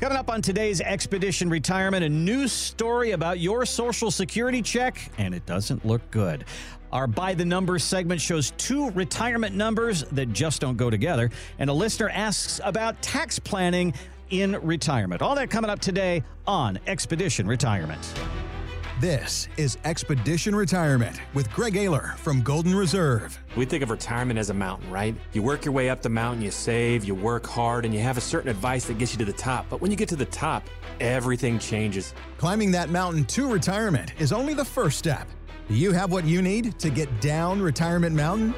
Coming up on today's Expedition Retirement, a news story about your Social Security check, and it doesn't look good. Our By the Numbers segment shows two retirement numbers that just don't go together, and a listener asks about tax planning in retirement. All that coming up today on Expedition Retirement. This is Expedition Retirement with Greg Ayler from Golden Reserve. We think of retirement as a mountain, right? You work your way up the mountain, you save, you work hard, and you have a certain advice that gets you to the top. But when you get to the top, everything changes. Climbing that mountain to retirement is only the first step. Do you have what you need to get down Retirement Mountain?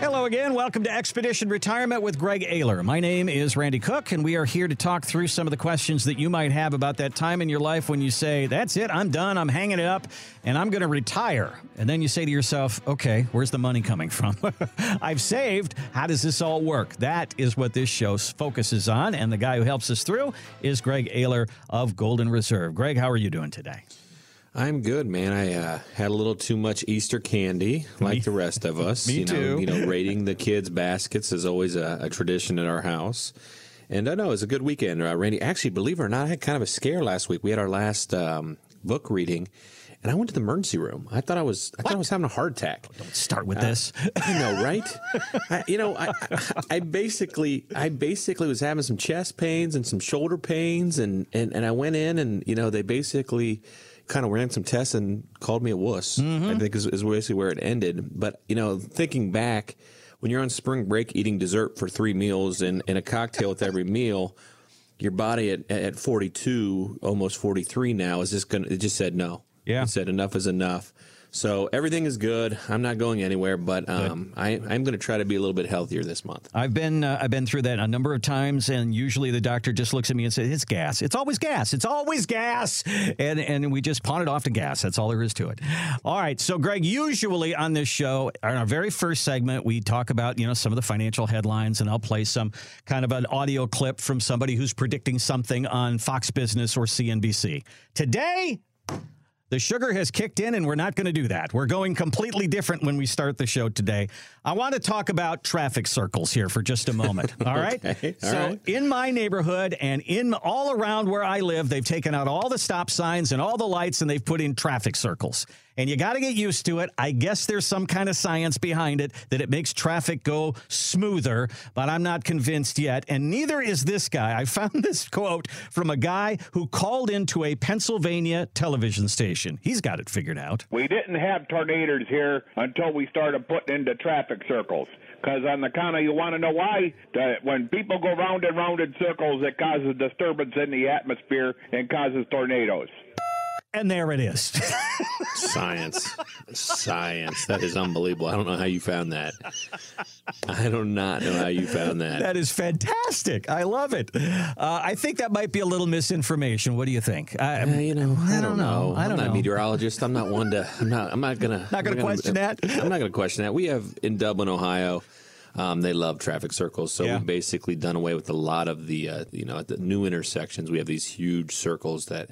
Hello again. Welcome to Expedition Retirement with Greg Ayler. My name is Randy Cook, and we are here to talk through some of the questions that you might have about that time in your life when you say, That's it, I'm done, I'm hanging it up, and I'm going to retire. And then you say to yourself, Okay, where's the money coming from? I've saved. How does this all work? That is what this show focuses on. And the guy who helps us through is Greg Ayler of Golden Reserve. Greg, how are you doing today? I'm good, man. I uh, had a little too much Easter candy, like the rest of us. Me you know, too. You know, raiding the kids' baskets is always a, a tradition at our house. And I know it was a good weekend, uh, Randy. Actually, believe it or not, I had kind of a scare last week. We had our last um, book reading, and I went to the emergency room. I thought I was, I thought I was having a heart attack. Don't start with this. I know, right? I, you know, I, I, I basically, I basically was having some chest pains and some shoulder pains, and and and I went in, and you know, they basically kind of ran some tests and called me a wuss. I mm-hmm. think is, is basically where it ended. But you know, thinking back, when you're on spring break eating dessert for three meals and, and a cocktail with every meal, your body at, at 42, almost 43 now, is just gonna. It just said no. Yeah. it said enough is enough. So everything is good. I'm not going anywhere, but um, I, I'm going to try to be a little bit healthier this month. I've been uh, I've been through that a number of times, and usually the doctor just looks at me and says, "It's gas. It's always gas. It's always gas," and and we just pawn it off to gas. That's all there is to it. All right. So, Greg, usually on this show, in our very first segment, we talk about you know some of the financial headlines, and I'll play some kind of an audio clip from somebody who's predicting something on Fox Business or CNBC. Today, the sugar has kicked in, and we're not going to do that. We're going completely different when we start the show today. I want to talk about traffic circles here for just a moment. All right. Okay, all so, right. in my neighborhood and in all around where I live, they've taken out all the stop signs and all the lights, and they've put in traffic circles. And you got to get used to it. I guess there's some kind of science behind it that it makes traffic go smoother, but I'm not convinced yet. And neither is this guy. I found this quote from a guy who called into a Pennsylvania television station. He's got it figured out. We didn't have tornadoes here until we started putting into traffic circles. Because on the counter, you want to know why? That when people go round and round in circles, it causes disturbance in the atmosphere and causes tornadoes. And there it is. Science, science. That is unbelievable. I don't know how you found that. I do not know how you found that. that is fantastic. I love it. Uh, I think that might be a little misinformation. What do you think? I, Uh, you know, I, don't know. I I'm don't not know. a meteorologist. I'm not one to. I'm not. I'm not gonna. Not gonna question that? I'm not gonna question that. We have in Dublin, Ohio. Um, they love traffic circles, so Yeah. we've basically done away with a lot of the, uh, you know, at the new intersections. We have these huge circles that,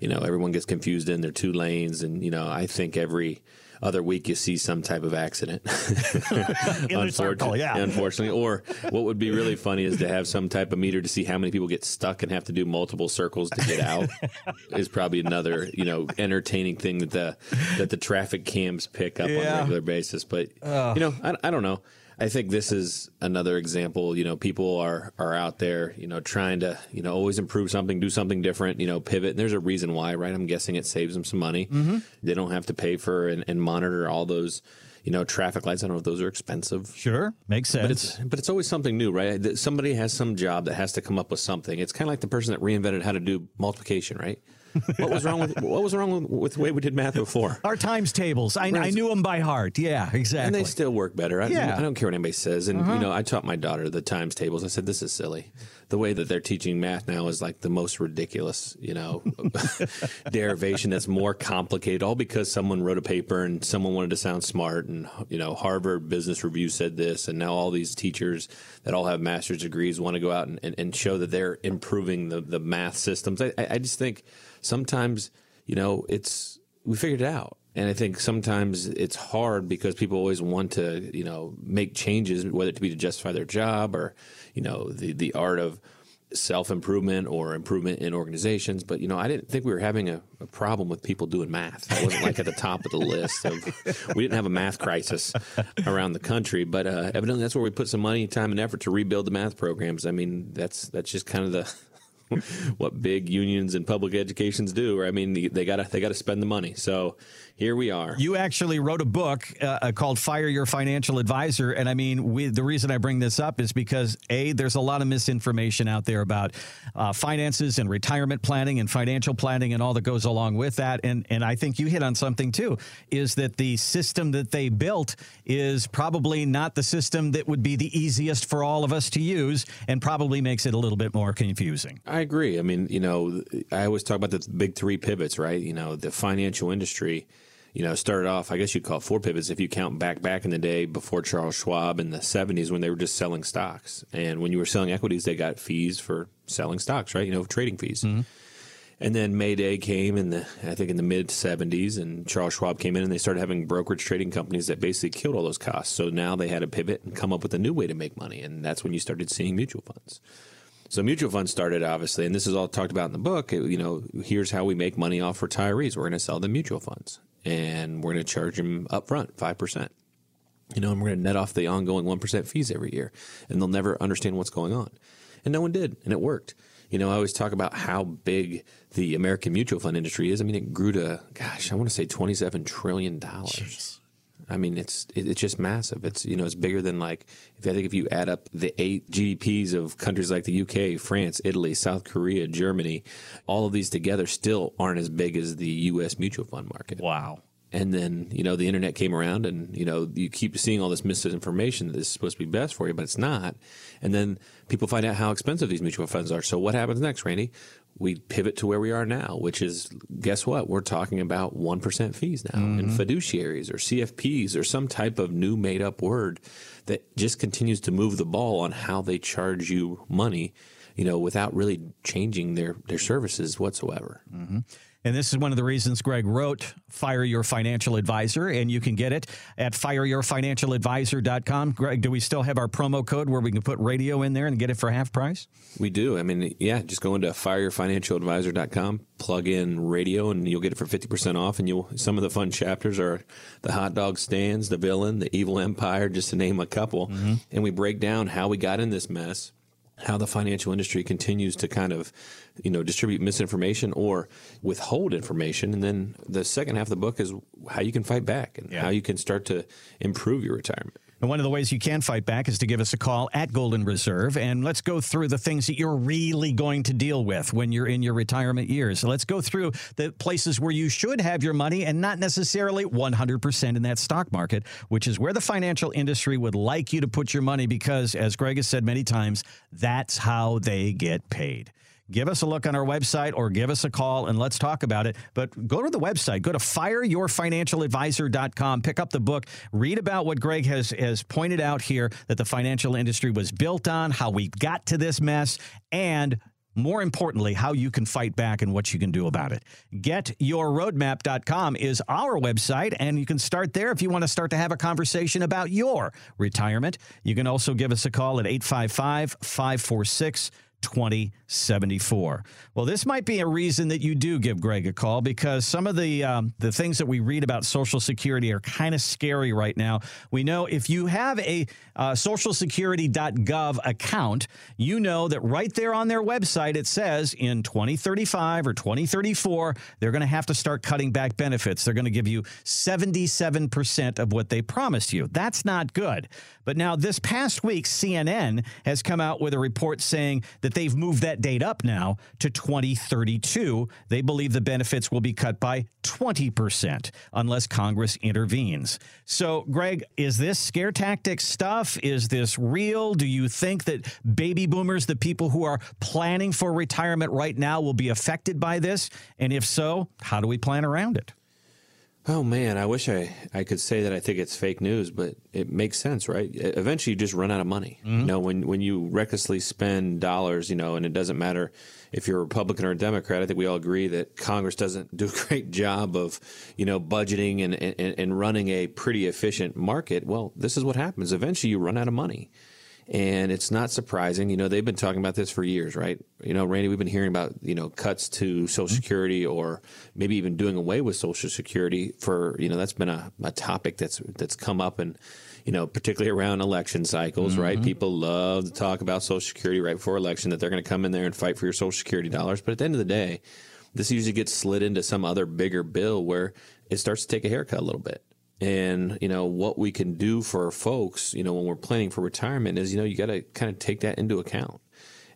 you know, everyone gets confused in. They're two lanes, and you know, I think every other week you see some type of accident. In the circle, Unfortunately- yeah. Unfortunately, or what would be really funny is to have some type of meter to see how many people get stuck and have to do multiple circles to get out. is probably another you know entertaining thing that the that the traffic cams pick up on a regular basis. But you know, I, I don't know. I think this is another example. You know, people are are out there, you know, trying to you know always improve something, do something different. You know, pivot. And there's a reason why, right? I'm guessing it saves them some money. Mm-hmm. They don't have to pay for and, and monitor all those. You know, traffic lights. I don't know if those are expensive. Sure, makes sense. But it's but it's always something new, right? Somebody has some job that has to come up with something. It's kind of like the person that reinvented how to do multiplication, right? What was wrong with what was wrong with, with the way we did math before? Our times tables. I, I knew them by heart. Yeah, exactly. And they still work better. I, Yeah. Uh-huh. I don't care what anybody says. And you know, I taught my daughter the times tables. I said, "This is silly. The way that they're teaching math now is like the most ridiculous, you know, derivation that's more complicated. All because someone wrote a paper and someone wanted to sound smart. And you know, Harvard Business Review said this, and now all these teachers that all have master's degrees want to go out and, and, and show that they're improving the the math systems. I I just think sometimes, you know, it's we figured it out. And I think sometimes it's hard because people always want to, you know, make changes, whether it be to justify their job or, you know, the, the art of self improvement or improvement in organizations. But you know, I didn't think we were having a, a problem with people doing math. That wasn't like at the top of the list. Of, we didn't have a math crisis around the country, but uh, evidently that's where we put some money, time, and effort to rebuild the math programs. I mean, that's that's just kind of the what big unions and public educations do. I mean, they got to they got to spend the money. So here we are. You actually wrote a book uh, uh, called "Fire Your Financial Advisor," and I mean, we, the reason I bring this up is because a there's a lot of misinformation out there about uh, finances and retirement planning and financial planning and all that goes along with that. And and I think you hit on something too, is that the system that they built is probably not the system that would be the easiest for all of us to use, and probably makes it a little bit more confusing. I agree. I mean, you know, I always talk about the big three pivots, right? You know, the financial industry you know, started off, I guess you'd call it four pivots if you count back back in the day before Charles Schwab in the 70s when they were just selling stocks. And when you were selling equities, they got fees for selling stocks, right? You know, trading fees. Mm-hmm. And then Mayday came in the, I think in the mid 70s, and Charles Schwab came in and they started having brokerage trading companies that basically killed all those costs. So now they had to pivot and come up with a new way to make money. And that's when you started seeing mutual funds. So mutual funds started obviously, and this is all talked about in the book. You know, here's how we make money off retirees. We're going to sell them mutual funds and we're going to charge them up front 5%. You know, and we're going to net off the ongoing 1% fees every year, and they'll never understand what's going on. And no one did, and it worked. You know, I always talk about how big the American mutual fund industry is. I mean, it grew to, gosh, I want to say $27 trillion. I mean, it's it's just massive. It's you know, it's bigger than like if I think if you add up the eight GDPs of countries like the UK, France, Italy, South Korea, Germany, all of these together still aren't as big as the U.S. mutual fund market. Wow. And then you know the internet came around, and you know you keep seeing all this misinformation that this is supposed to be best for you, but it's not. And then people find out how expensive these mutual funds are. So what happens next, Randy? We pivot to where we are now, which is guess what? We're talking about 1% fees now mm-hmm. and fiduciaries or CFPs or some type of new made up word that just continues to move the ball on how they charge you money, you know, without really changing their, their services whatsoever. Mm-hmm. And this is one of the reasons Greg wrote Fire Your Financial Advisor, and you can get it at fireyourfinancialadvisor.com. Greg, do we still have our promo code where we can put radio in there and get it for half price? We do. I mean, yeah, just go into fireyourfinancialadvisor.com, plug in radio, and you'll get it for 50% off. And you'll some of the fun chapters are the hot dog stands, the villain, the evil empire, just to name a couple. Mm-hmm. And we break down how we got in this mess how the financial industry continues to kind of, you know, distribute misinformation or withhold information. And then the second half of the book is how you can fight back and yeah. how you can start to improve your retirement. And one of the ways you can fight back is to give us a call at Golden Reserve. And let's go through the things that you're really going to deal with when you're in your retirement years. So let's go through the places where you should have your money and not necessarily 100% in that stock market, which is where the financial industry would like you to put your money because, as Greg has said many times, that's how they get paid give us a look on our website or give us a call and let's talk about it. But go to the website, go to fireyourfinancialadvisor.com, pick up the book, read about what Greg has, has pointed out here that the financial industry was built on, how we got to this mess, and more importantly, how you can fight back and what you can do about it. GetYourRoadmap.com is our website, and you can start there if you want to start to have a conversation about your retirement. You can also give us a call at 855 546 2074. Well, this might be a reason that you do give Greg a call because some of the um, the things that we read about Social Security are kind of scary right now. We know if you have a uh, SocialSecurity.gov account, you know that right there on their website it says in 2035 or 2034 they're going to have to start cutting back benefits. They're going to give you 77 percent of what they promised you. That's not good. But now this past week, CNN has come out with a report saying that they've moved that date up now to 2032. They believe the benefits will be cut by 20% unless Congress intervenes. So, Greg, is this scare tactic stuff? Is this real? Do you think that baby boomers, the people who are planning for retirement right now, will be affected by this? And if so, how do we plan around it? Oh man, I wish I, I could say that I think it's fake news, but it makes sense, right? Eventually, you just run out of money. Mm-hmm. You know, when when you recklessly spend dollars, you know, and it doesn't matter if you're a Republican or a Democrat. I think we all agree that Congress doesn't do a great job of, you know, budgeting and and, and running a pretty efficient market. Well, this is what happens. Eventually, you run out of money. And it's not surprising. You know, they've been talking about this for years, right? You know, Randy, we've been hearing about, you know, cuts to Social mm-hmm. Security or maybe even doing away with Social Security for, you know, that's been a, a topic that's that's come up and you know, particularly around election cycles, mm-hmm. right? People love to talk about Social Security right before election that they're going to come in there and fight for your Social Security dollars. But at the end of the day, this usually gets slid into some other bigger bill where it starts to take a haircut a little bit. And, you know, what we can do for folks, you know, when we're planning for retirement is, you know, you got to kind of take that into account.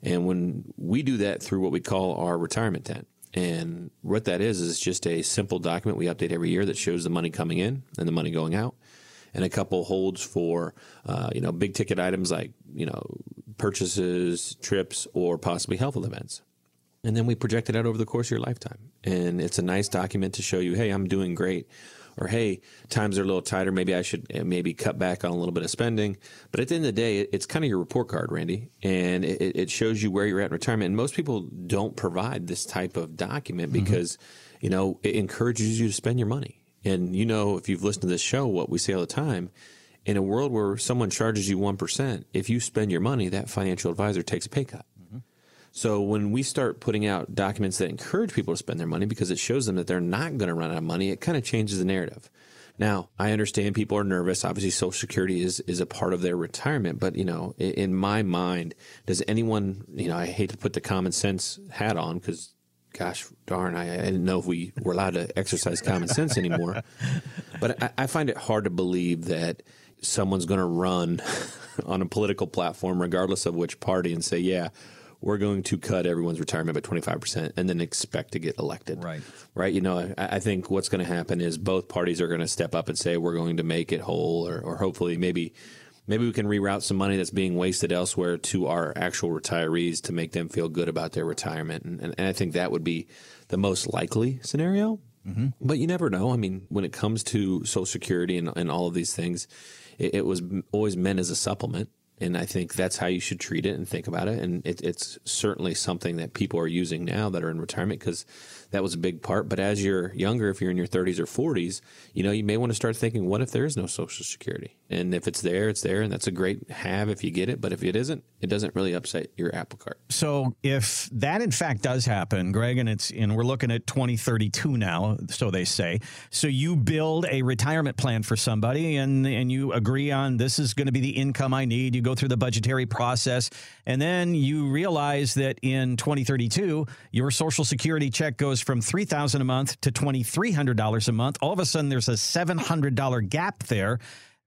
And when we do that through what we call our retirement tent, and what that is is just a simple document we update every year that shows the money coming in and the money going out, and a couple holds for uh, you know big ticket items like you know purchases, trips, or possibly health events. And then we project it out over the course of your lifetime, and it's a nice document to show you, hey, I'm doing great or hey, times are a little tighter. Maybe I should eh, maybe cut back on a little bit of spending. But at the end of the day, it's kind of your report card, Randy, and it, it shows you where you're at in retirement. And most people don't provide this type of document mm-hmm. because, mm-hmm. you know, it encourages you to spend your money. And you know, if you've listened to this show, what we say all the time, in a world where someone charges you 1%, if you spend your money, that financial advisor takes a pay cut. So when we start putting out documents that encourage people to spend their money because it shows them that they're not going to run out of money, it kind of changes the narrative. Now, I understand people are nervous. Obviously, Social Security is, is a part of their retirement. But, you know, in my mind, does anyone, you know, I hate to put the common sense hat on because, gosh darn, I, I, didn't know if we were allowed to exercise common sense anymore. But I, I find it hard to believe that someone's going to run on a political platform, regardless of which party, and say, yeah, we're going to cut everyone's retirement by 25% and then expect to get elected. Right. Right. You know, I, I think what's going to happen is both parties are going to step up and say, we're going to make it whole, or, or hopefully maybe. Maybe we can reroute some money that's being wasted elsewhere to our actual retirees to make them feel good about their retirement. And, and, and I think that would be the most likely scenario. Mm-hmm. But you never know. I mean, when it comes to Social Security and, and all of these things, it, it was always meant as a supplement and I think that's how you should treat it and think about it. And it, it's certainly something that people are using now that are in retirement because that was a big part. But as you're younger, if you're in your 30s or 40s, you know, you may want to start thinking, what if there is no Social Security? And if it's there, it's there, and that's a great have if you get it. But if it isn't, it doesn't really upset your apple cart. So if that in fact does happen, Greg, and it's and we're looking at 2032 now, so they say. So you build a retirement plan for somebody, and and you agree on this is going to be the income I need. You go through the budgetary process, and then you realize that in 2032 your Social Security check goes goes from three thousand a month to twenty three hundred dollars a month, all of a sudden there's a seven hundred dollar gap there.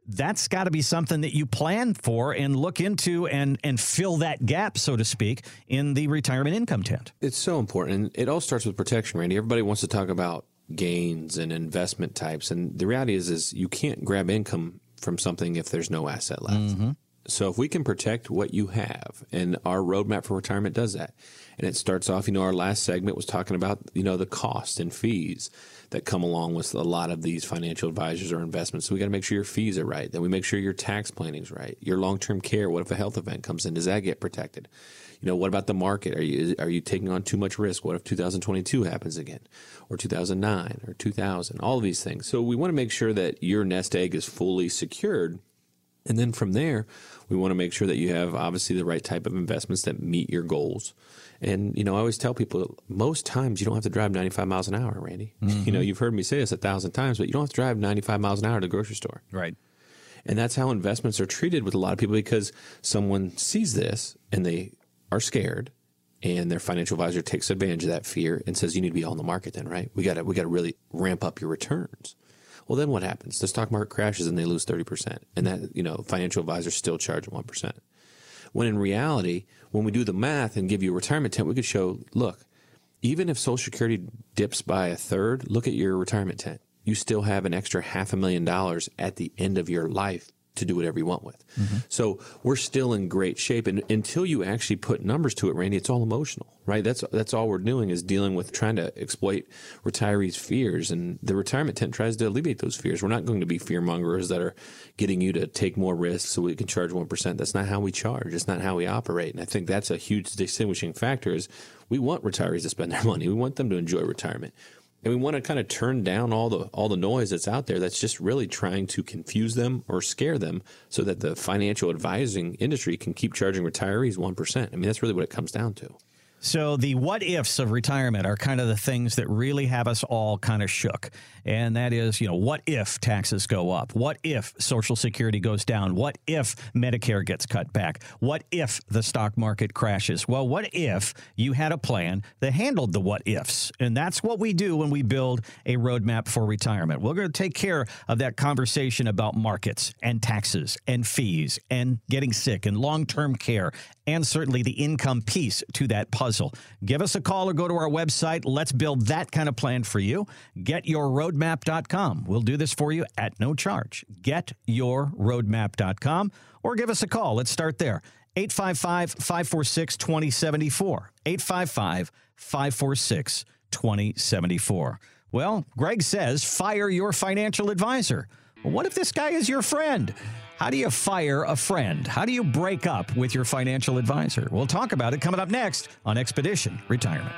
That's got to be something that you plan for and look into and and fill that gap, so to speak, in the retirement income tent. It's so important, and it all starts with protection, Randy. Everybody wants to talk about gains and investment types, and the reality is, is you can't grab income from something if there's no asset left. Mm-hmm. So if we can protect what you have, and our roadmap for retirement does that, and it starts off, you know, our last segment was talking about, you know, the cost and fees that come along with a lot of these financial advisors or investments. So we got to make sure your fees are right. Then we make sure your tax planning is right. Your long term care. What if a health event comes in? Does that get protected? You know, what about the market? Are you are you taking on too much risk? What if 2022 happens again, or 2009 or 2000? All of these things. So we want to make sure that your nest egg is fully secured, and then from there, we want to make sure that you have obviously the right type of investments that meet your goals. And, you know, I always tell people most times you don't have to drive 95 miles an hour, Randy. Mm-hmm. You know, you've heard me say this a thousand times, but you don't have to drive 95 miles an hour to the grocery store. Right. And that's how investments are treated with a lot of people because someone sees this and they are scared and their financial advisor takes advantage of that fear and says you need to be on the market then, right? We got to we got to really ramp up your returns. Well, then what happens? The stock market crashes and they lose 30%. And that, you know, financial advisors still charge 1%. When in reality, when we do the math and give you a retirement tent, we could show, look, even if Social Security dips by a third, look at your retirement tent. You still have an extra half a million dollars at the end of your life to do whatever you want with. Mm-hmm. So we're still in great shape. And until you actually put numbers to it, Randy, it's all emotional, right? That's that's all we're doing is dealing with trying to exploit retirees' fears. And the retirement tent tries to alleviate those fears. We're not going to be fear mongers that are getting you to take more risks so we can charge one percent. That's not how we charge. It's not how we operate. And I think that's a huge distinguishing factor is we want retirees to spend their money. We want them to enjoy retirement. And we want to kind of turn down all the all the noise that's out there that's just really trying to confuse them or scare them so that the financial advising industry can keep charging retirees 1%. I mean that's really what it comes down to. So the what ifs of retirement are kind of the things that really have us all kind of shook. And that is, you know, what if taxes go up? What if Social Security goes down? What if Medicare gets cut back? What if the stock market crashes? Well, what if you had a plan that handled the what ifs? And that's what we do when we build a roadmap for retirement. We're going to take care of that conversation about markets and taxes and fees and getting sick and long term care and certainly the income piece to that puzzle. Give us a call or go to our website. Let's build that kind of plan for you. GetYourRoadmap.com. We'll do this for you at no charge. GetYourRoadmap.com or give us a call. Let's start there. 855 546 2074. 855 546 2074. Well, Greg says fire your financial advisor. What if this guy is your friend? How do you fire a friend? How do you break up with your financial advisor? We'll talk about it coming up next on Expedition Retirement.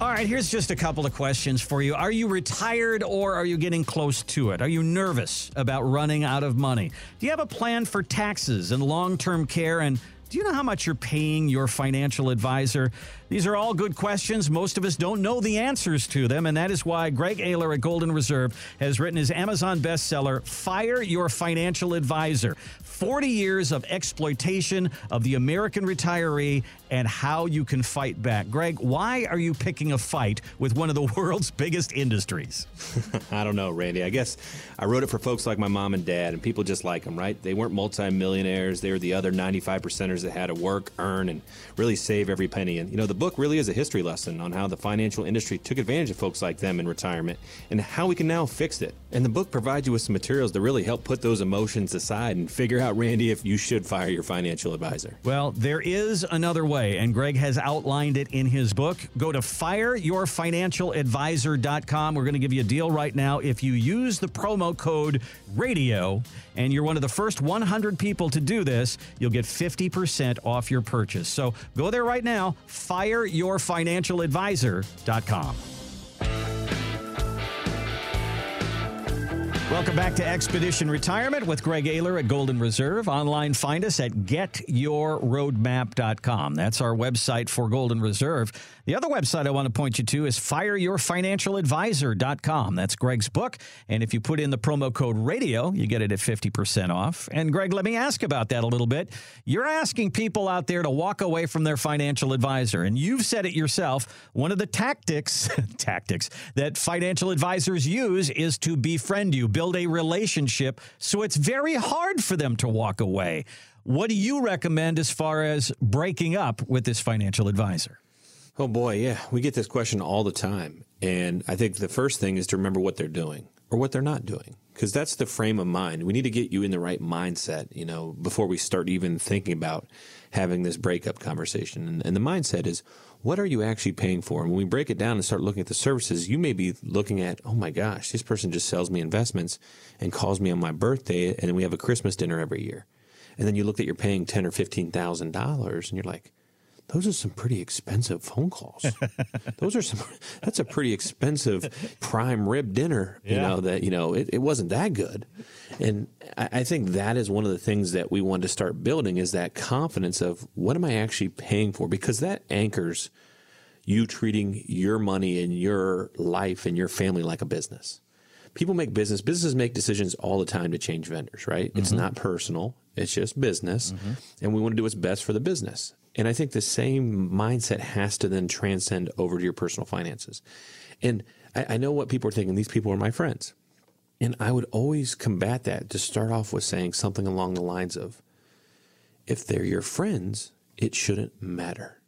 All right, here's just a couple of questions for you. Are you retired or are you getting close to it? Are you nervous about running out of money? Do you have a plan for taxes and long term care? And do you know how much you're paying your financial advisor? These are all good questions. Most of us don't know the answers to them, and that is why Greg Ayler at Golden Reserve has written his Amazon bestseller, Fire Your Financial Advisor 40 Years of Exploitation of the American Retiree and How You Can Fight Back. Greg, why are you picking a fight with one of the world's biggest industries? I don't know, Randy. I guess I wrote it for folks like my mom and dad, and people just like them, right? They weren't multimillionaires. They were the other 95 percenters that had to work, earn, and really save every penny. And, you know, the book really is a history lesson on how the financial industry took advantage of folks like them in retirement and how we can now fix it. And the book provides you with some materials to really help put those emotions aside and figure out, Randy, if you should fire your financial advisor. Well, there is another way, and Greg has outlined it in his book. Go to fireyourfinancialadvisor.com. We're going to give you a deal right now. If you use the promo code RADIO and you're one of the first 100 people to do this, you'll get 50% off your purchase. So go there right now, fireyourfinancialadvisor.com. Welcome back to Expedition Retirement with Greg Ayler at Golden Reserve. Online, find us at getyourroadmap.com. That's our website for Golden Reserve. The other website I want to point you to is fireyourfinancialadvisor.com. That's Greg's book. And if you put in the promo code radio, you get it at 50% off. And Greg, let me ask about that a little bit. You're asking people out there to walk away from their financial advisor. And you've said it yourself. One of the tactics, tactics that financial advisors use is to befriend you, build a relationship. So it's very hard for them to walk away. What do you recommend as far as breaking up with this financial advisor? Oh boy, yeah, we get this question all the time. And I think the first thing is to remember what they're doing or what they're not doing because that's the frame of mind. We need to get you in the right mindset, you know, before we start even thinking about having this breakup conversation. And, and the mindset is what are you actually paying for? And when we break it down and start looking at the services, you may be looking at, oh my gosh, this person just sells me investments and calls me on my birthday, and we have a Christmas dinner every year. And then you look that you're paying ten or fifteen thousand dollars, and you're like, those are some pretty expensive phone calls. those are some. That's a pretty expensive prime rib dinner. You Yeah. know that you know it, it wasn't that good, and I, I think that is one of the things that we want to start building is that confidence of what am I actually paying for because that anchors you treating your money and your life and your family like a business. People make business. Businesses make decisions all the time to change vendors, right? It's mm-hmm. not personal. It's just business. Mm-hmm. And we want to do what's best for the business. And I think the same mindset has to then transcend over to your personal finances. And I, I know what people are thinking. These people are my friends. And I would always combat that to start off with saying something along the lines of if they're your friends, it shouldn't matter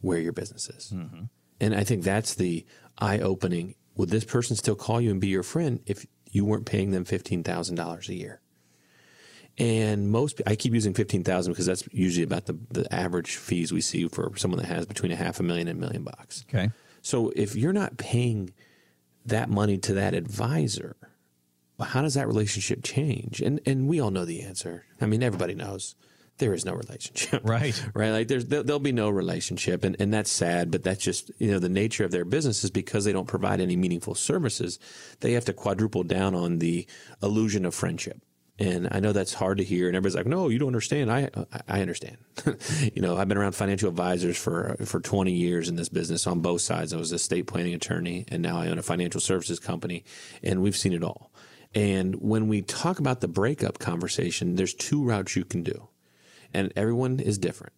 where your business is. Mm-hmm. And I think that's the eye opening. Would this person still call you and be your friend if you weren't paying them $15,000 a year? And most, I keep using 15,000 because that's usually about the, the average fees we see for someone that has between a half a million and a million bucks. Okay. So if you're not paying that money to that advisor, how does that relationship change? And and we all know the answer. I mean, everybody knows there is no relationship. Right. right. Like there's, there, will be no relationship. And, and that's sad, but that's just, you know, the nature of their business is because they don't provide any meaningful services. They have to quadruple down on the illusion of friendship. And I know that's hard to hear, and everybody's like, "No, you don't understand." I I understand. you know, I've been around financial advisors for for 20 years in this business on both sides. I was a estate planning attorney, and now I own a financial services company, and we've seen it all. And when we talk about the breakup conversation, there's two routes you can do and everyone is different.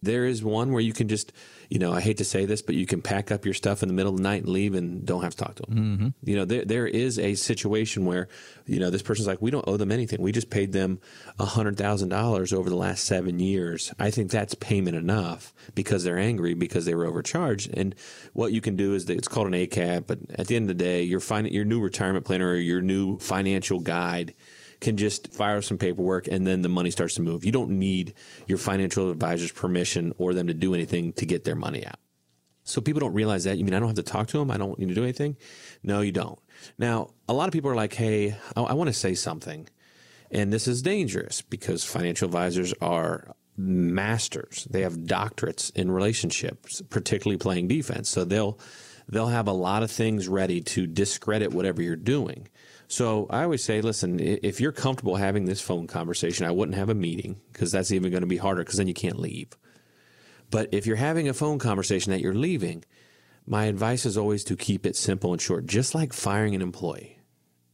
There is one where you can just, you know, I hate to say this, but you can pack up your stuff in the middle of the night and leave and don't have to talk to them. Mm-hmm. You know, there, there is a situation where, you know, this person's like, we don't owe them anything. We just paid them $100,000 over the last seven years. I think that's payment enough because they're angry because they were overcharged. And what you can do is that it's called an ACAT, but at the end of the day, your, fin- your new retirement planner or your new financial guide – can just fire some paperwork and then the money starts to move. You don't need your financial advisor's permission or them to do anything to get their money out. So people don't realize that. You mean I don't have to talk to them? I don't need to do anything? No, you don't. Now, a lot of people are like, hey, I, I want to say something. And this is dangerous because financial advisors are masters. They have doctorates in relationships, particularly playing defense. So they'll they'll have a lot of things ready to discredit whatever you're doing. So I always say, listen, if you're comfortable having this phone conversation, I wouldn't have a meeting because that's even going to be harder because then you can't leave. But if you're having a phone conversation that you're leaving, my advice is always to keep it simple and short, just like firing an employee.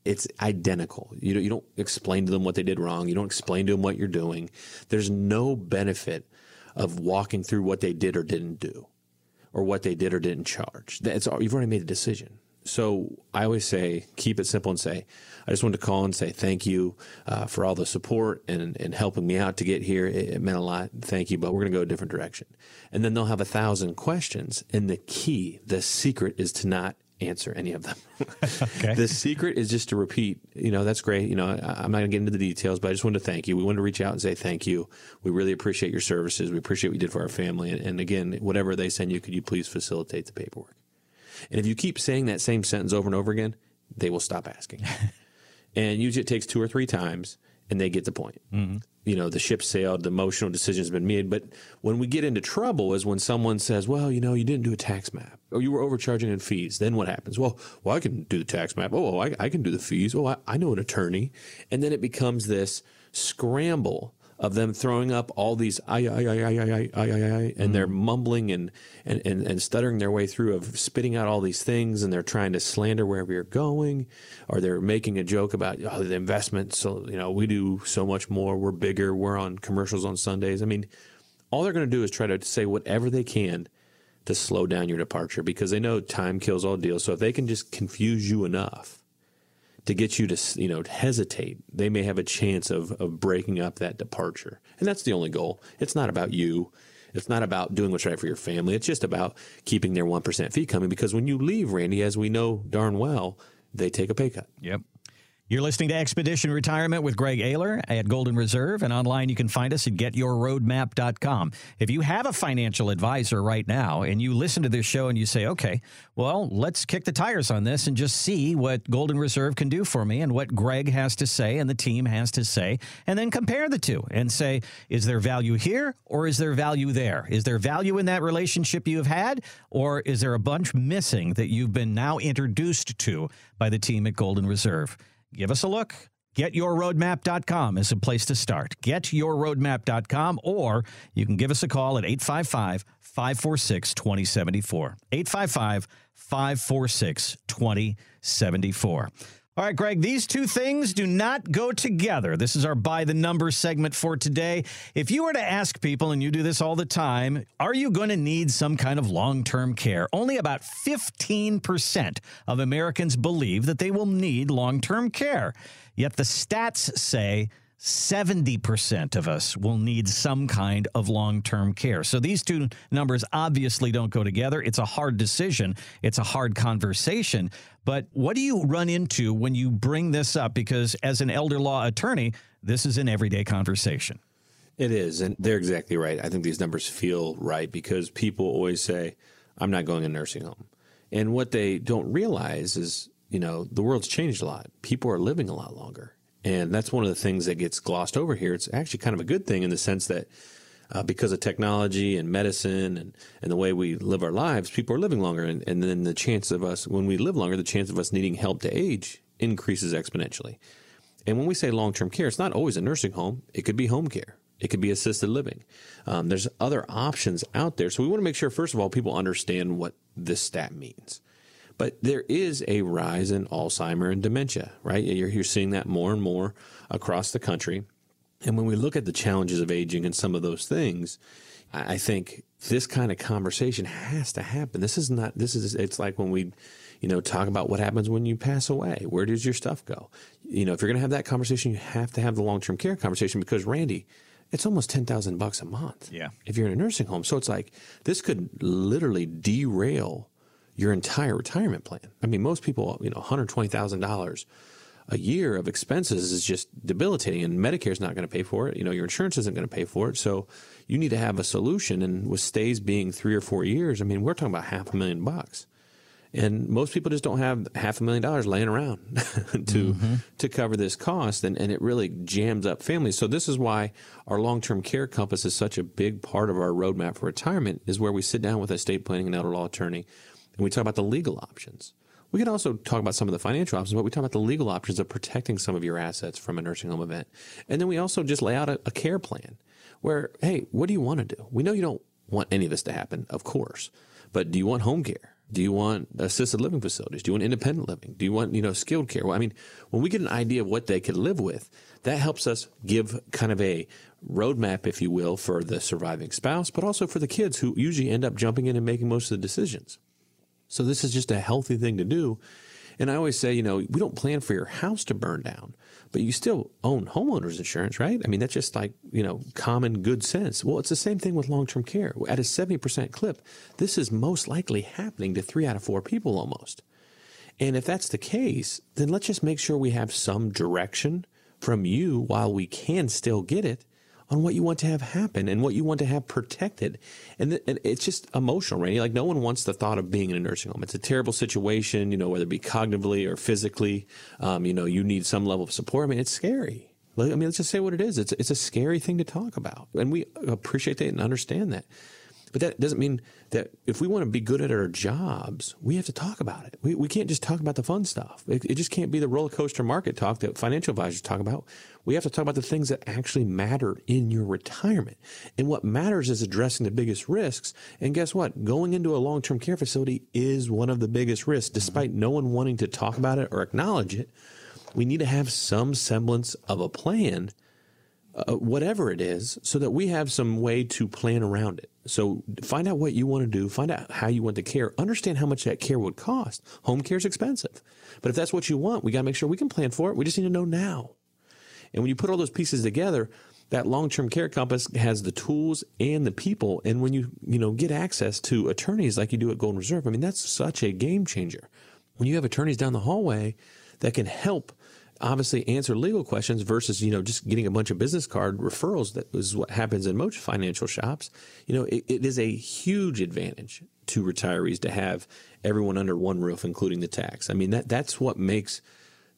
It's identical. You don't, you don't explain to them what they did wrong. You don't explain to them what you're doing. There's no benefit of walking through what they did or didn't do or what they did or didn't charge. That's, you've already made a decision. So I always say, keep it simple and say, I just wanted to call and say thank you uh, for all the support and, and helping me out to get here. It, it meant a lot. Thank you, but we're going to go a different direction. And then they'll have a thousand questions. And the key, the secret is to not answer any of them. okay. The secret is just to repeat, you know, that's great. You know, I, am not going to get into the details, but I just wanted to thank you. We wanted to reach out and say thank you. We really appreciate your services. We appreciate what you did for our family. And, and again, whatever they send you, could you please facilitate the paperwork? And if you keep saying that same sentence over and over again, they will stop asking. and usually it takes two or three times and they get the point. Mm-hmm. You know, the ship sailed, the emotional decision has been made. But when we get into trouble is when someone says, well, you know, you didn't do a tax map or you were overcharging in fees. Then what happens? Well, well, I can do the tax map. Oh, I, I can do the fees. Oh, I, I know an attorney. And then it becomes this scramble of them throwing up all these I I I I I I I and they're mm. mumbling and, and, and, and stuttering their way through of spitting out all these things and they're trying to slander wherever you're going or they're making a joke about oh, the investment so you know we do so much more we're bigger we're on commercials on Sundays. I mean all they're going to do is try to say whatever they can to slow down your departure because they know time kills all deals so if they can just confuse you enough to get you to you know hesitate they may have a chance of of breaking up that departure. And that's the only goal. It's not about you. It's not about doing what's right for your family. It's just about keeping their 1% fee coming because when you leave randy as we know darn well they take a pay cut. Yep you're listening to Expedition Retirement with Greg Ayler at Golden Reserve, and online you can find us at getyourroadmap.com. If you have a financial advisor right now and you listen to this show and you say, okay, well, let's kick the tires on this and just see what Golden Reserve can do for me and what Greg has to say and the team has to say, and then compare the two and say, is there value here or is there value there? Is there value in that relationship you have had, or is there a bunch missing that you've been now introduced to by the team at Golden Reserve? Give us a look. GetYourRoadmap.com is a place to start. GetYourRoadmap.com, or you can give us a call at 855 546 2074. 855 546 2074. All right, Greg, these two things do not go together. This is our by the number segment for today. If you were to ask people, and you do this all the time, are you going to need some kind of long term care? Only about 15% of Americans believe that they will need long term care. Yet the stats say 70% of us will need some kind of long term care. So these two numbers obviously don't go together. It's a hard decision, it's a hard conversation. But what do you run into when you bring this up? Because as an elder law attorney, this is an everyday conversation. It is. And they're exactly right. I think these numbers feel right because people always say, I'm not going to nursing home. And what they don't realize is, you know, the world's changed a lot. People are living a lot longer And that's one of the things that gets glossed over here. It's actually kind of a good thing in the sense that uh, because of technology and medicine and, and the way we live our lives, people are living longer. And, and then the chance of us, when we live longer, the chance of us needing help to age increases exponentially. And when we say long term care, it's not always a nursing home, it could be home care. It could be assisted living. Um, there's other options out there. So we want to make sure, first of all, people understand what this stat means. But there is a rise in Alzheimer and dementia, right? You're, you're seeing that more and more across the country. And when we look at the challenges of aging and some of those things, I think this kind of conversation has to happen. This is not, this is, it's like when we, you know, talk about what happens when you pass away. Where does your stuff go? You know, if you're going to have that conversation, you have to have the long term care conversation because, Randy, it's almost 10,000 bucks a month. Yeah. If you're in a nursing home. So it's like this could literally derail your entire retirement plan. I mean, most people, you know, $120,000 a year of expenses is just debilitating and Medicare's not going to pay for it. You know, your insurance isn't going to pay for it. So you need to have a solution. And with stays being three or four years, I mean, we're talking about half a million bucks. And most people just don't have half a million dollars laying around to mm-hmm. to cover this cost, and, and it really jams up families. So this is why our long term care compass is such a big part of our roadmap for retirement. Is where we sit down with a estate planning and elder law attorney, and we talk about the legal options. We can also talk about some of the financial options, but we talk about the legal options of protecting some of your assets from a nursing home event. And then we also just lay out a, a care plan where, hey, what do you want to do? We know you don't want any of this to happen, of course, but do you want home care? Do you want assisted living facilities? Do you want independent living? Do you want, you know, skilled care? Well, I mean, when we get an idea of what they could live with, that helps us give kind of a roadmap, if you will, for the surviving spouse, but also for the kids who usually end up jumping in and making most of the decisions. So this is just a healthy thing to do. And I always say, you know, we don't plan for your house to burn down, but you still own homeowners insurance, right? I mean, that's just like, you know, common good sense. Well, it's the same thing with long term care. At a 70% clip, this is most likely happening to three out of four people almost. And if that's the case, then let's just make sure we have some direction from you while we can still get it on what you want to have happen and what you want to have protected. And, th- and, it's just emotional, right? Like no one wants the thought of being in a nursing home. It's a terrible situation, you know, whether it be cognitively or physically. Um, you know, you need some level of support. I mean, it's scary. I mean, let's just say what it is. It's it's a scary thing to talk about, and we appreciate that and understand that. But that doesn't mean that if we want to be good at our jobs, we have to talk about it. We, we can't just talk about the fun stuff. It, it, just can't be the roller coaster market talk that financial advisors talk about. We have to talk about the things that actually matter in your retirement. And what matters is addressing the biggest risks. And guess what? Going into a long term care facility is one of the biggest risks, despite no one wanting to talk about it or acknowledge it. We need to have some semblance of a plan uh, whatever it is, so that we have some way to plan around it. So find out what you want to do, find out how you want to care, understand how much that care would cost. Home care is expensive. But if that's what you want, we got to make sure we can plan for it. We just need to know now. And when you put all those pieces together, that long-term care compass has the tools and the people. And when you, you know, get access to attorneys like you do at Golden Reserve, I mean, that's such a game changer. When you have attorneys down the hallway that can help obviously answer legal questions versus you know just getting a bunch of business card referrals that is what happens in most financial shops you know it, it is a huge advantage to retirees to have everyone under one roof including the tax i mean that that's what makes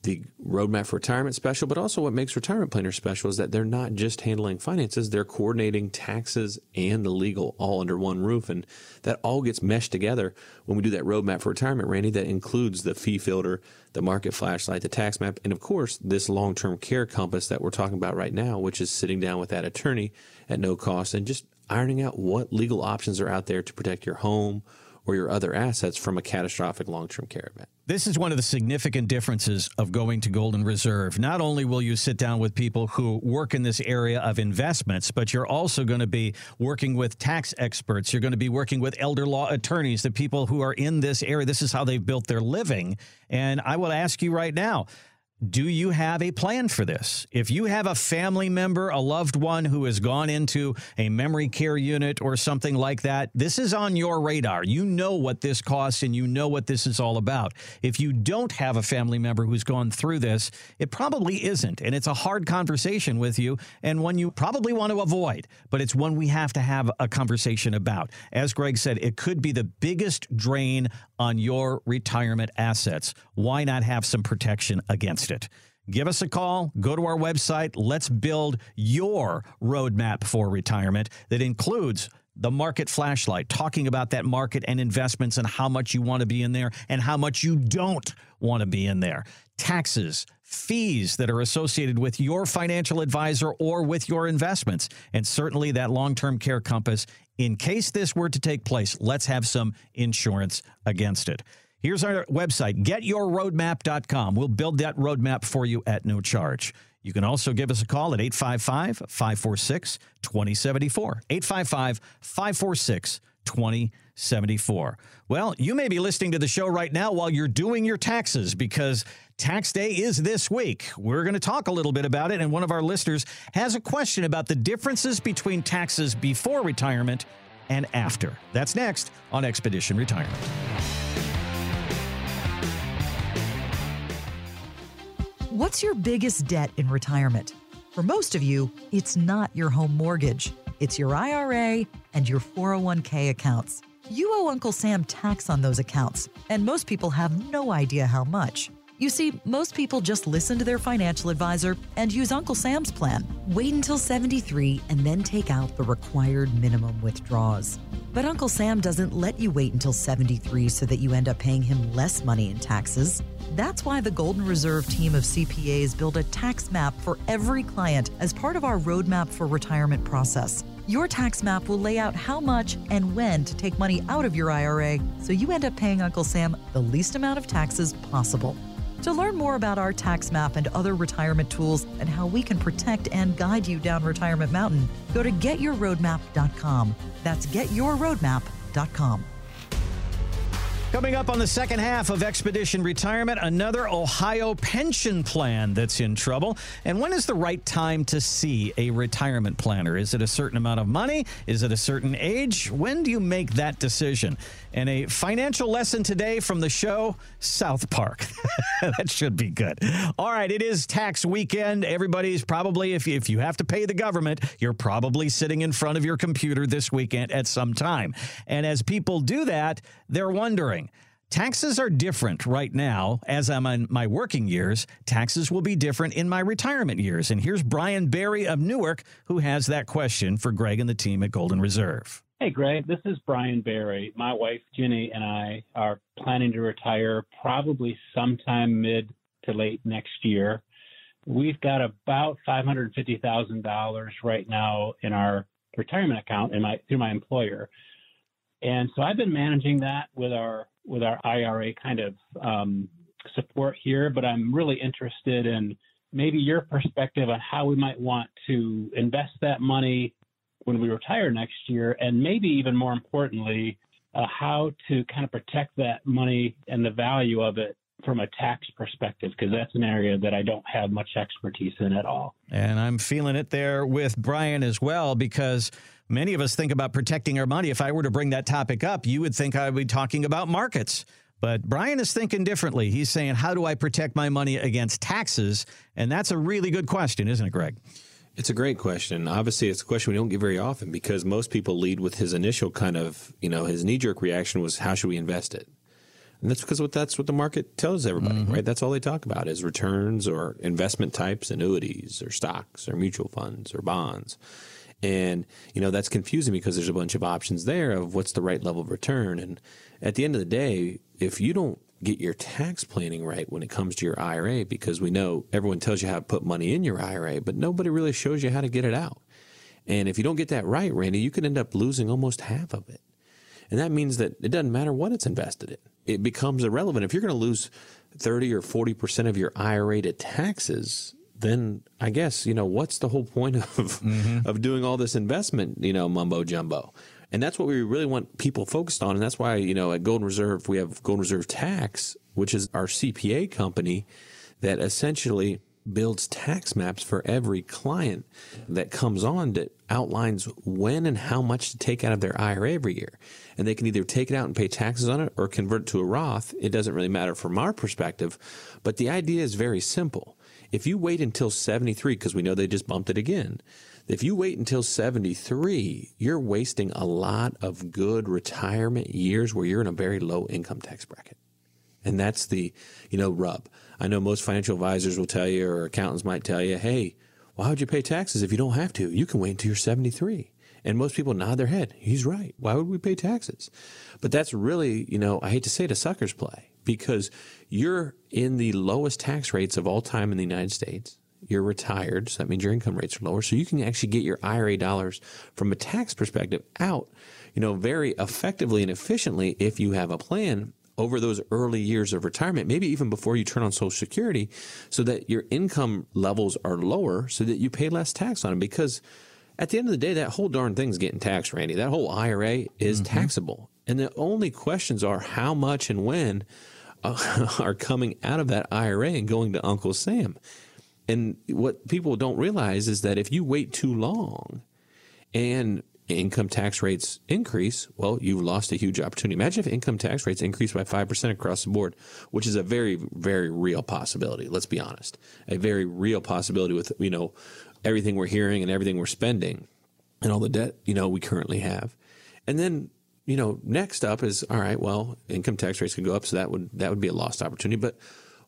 the roadmap for retirement special, but also what makes retirement planners special is that they're not just handling finances, they're coordinating taxes and the legal all under one roof. And that all gets meshed together when we do that roadmap for retirement, Randy, that includes the fee filter, the market flashlight, the tax map, and of course, this long term care compass that we're talking about right now, which is sitting down with that attorney at no cost and just ironing out what legal options are out there to protect your home or your other assets from a catastrophic long term care event. This is one of the significant differences of going to Golden Reserve. Not only will you sit down with people who work in this area of investments, but you're also going to be working with tax experts. You're going to be working with elder law attorneys, the people who are in this area. This is how they've built their living. And I will ask you right now do you have a plan for this? If you have a family member, a loved one who has gone into a memory care unit or something like that, this is on your radar. You know what this costs and you know what this is all about. If you don't have a family member who's gone through this, it probably isn't. And it's a hard conversation with you and one you probably want to avoid, but it's one we have to have a conversation about. As Greg said, it could be the biggest drain on your retirement assets. Why not have some protection against it? Give us a call, go to our website. Let's build your roadmap for retirement that includes the market flashlight, talking about that market and investments and how much you want to be in there and how much you don't want to be in there. Taxes, fees that are associated with your financial advisor or with your investments, and certainly that long term care compass. In case this were to take place, let's have some insurance against it. Here's our website, getyourroadmap.com. We'll build that roadmap for you at no charge. You can also give us a call at 855 546 2074. 855 546 2074. Well, you may be listening to the show right now while you're doing your taxes because tax day is this week. We're going to talk a little bit about it, and one of our listeners has a question about the differences between taxes before retirement and after. That's next on Expedition Retirement. What's your biggest debt in retirement? For most of you, it's not your home mortgage, it's your IRA and your 401k accounts. You owe Uncle Sam tax on those accounts, and most people have no idea how much. You see, most people just listen to their financial advisor and use Uncle Sam's plan. Wait until 73 and then take out the required minimum withdrawals. But Uncle Sam doesn't let you wait until 73 so that you end up paying him less money in taxes. That's why the Golden Reserve team of CPAs build a tax map for every client as part of our roadmap for retirement process. Your tax map will lay out how much and when to take money out of your IRA so you end up paying Uncle Sam the least amount of taxes possible. To learn more about our tax map and other retirement tools and how we can protect and guide you down Retirement Mountain, go to getyourroadmap.com. That's getyourroadmap.com. Coming up on the second half of Expedition Retirement, another Ohio pension plan that's in trouble. And when is the right time to see a retirement planner? Is it a certain amount of money? Is it a certain age? When do you make that decision? And a financial lesson today from the show, South Park. that should be good. All right, it is tax weekend. Everybody's probably, if you, if you have to pay the government, you're probably sitting in front of your computer this weekend at some time. And as people do that, they're wondering, Taxes are different right now as I'm in my working years. Taxes will be different in my retirement years. And here's Brian Barry of Newark who has that question for Greg and the team at Golden Reserve. Hey, Greg, this is Brian Barry. My wife, Jenny, and I are planning to retire probably sometime mid to late next year. We've got about $550,000 right now in our retirement account in my, through my employer. And so I've been managing that with our with our IRA kind of um, support here, but I'm really interested in maybe your perspective on how we might want to invest that money when we retire next year, and maybe even more importantly, uh, how to kind of protect that money and the value of it from a tax perspective, because that's an area that I don't have much expertise in at all. And I'm feeling it there with Brian as well, because many of us think about protecting our money. If I were to bring that topic up, you would think I would be talking about markets. But Brian is thinking differently. He's saying, How do I protect my money against taxes? And that's a really good question, isn't it, Greg? It's a great question. Obviously, it's a question we don't get very often because most people lead with his initial kind of, you know, his knee jerk reaction was, How should we invest it? And that's because what that's what the market tells everybody, mm-hmm. right? That's all they talk about is returns or investment types, annuities or stocks or mutual funds or bonds. And, you know, that's confusing because there's a bunch of options there of what's the right level of return. And at the end of the day, if you don't get your tax planning right when it comes to your IRA, because we know everyone tells you how to put money in your IRA, but nobody really shows you how to get it out. And if you don't get that right, Randy, you could end up losing almost half of it. And that means that it doesn't matter what it's invested in. It becomes irrelevant. If you're going to lose 30 or 40% of your IRA to taxes, then I guess you know what's the whole point of mm-hmm. of doing all this investment, you know, mumbo jumbo. And that's what we really want people focused on. And that's why, you know, at Golden Reserve, we have Golden Reserve Tax, which is our CPA company that essentially builds tax maps for every client that comes on that outlines when and how much to take out of their IRA every year. And they can either take it out and pay taxes on it or convert it to a Roth. It doesn't really matter from our perspective. But the idea is very simple. If you wait until 73, because we know they just bumped it again, if you wait until 73, you're wasting a lot of good retirement years where you're in a very low income tax bracket. And that's the, you know, rub. I know most financial advisors will tell you or accountants might tell you, hey, why would you pay taxes if you don't have to? You can wait until you're 73. And most people nod their head. He's right. Why would we pay taxes? But that's really, you know, I hate to say it, a sucker's play because you're in the lowest tax rates of all time in the United States. You're retired, so that means your income rates are lower. So you can actually get your IRA dollars from a tax perspective out, you know, very effectively and efficiently if you have a plan over those early years of retirement, maybe even before you turn on Social Security, so that your income levels are lower so that you pay less tax on them. Because at the end of the day, that whole darn thing's getting taxed, Randy. That whole IRA is mm-hmm. taxable. And the only questions are how much and when uh, are coming out of that IRA and going to Uncle Sam. And what people don't realize is that if you wait too long and income tax rates increase, well, you've lost a huge opportunity. Imagine if income tax rates increase by 5% across the board, which is a very, very real possibility. Let's be honest. A very real possibility with, you know, everything we're hearing and everything we're spending and all the debt, you know, we currently have. And then, you know, next up is, all right, well, income tax rates could go up. So that would, that would be a lost opportunity. But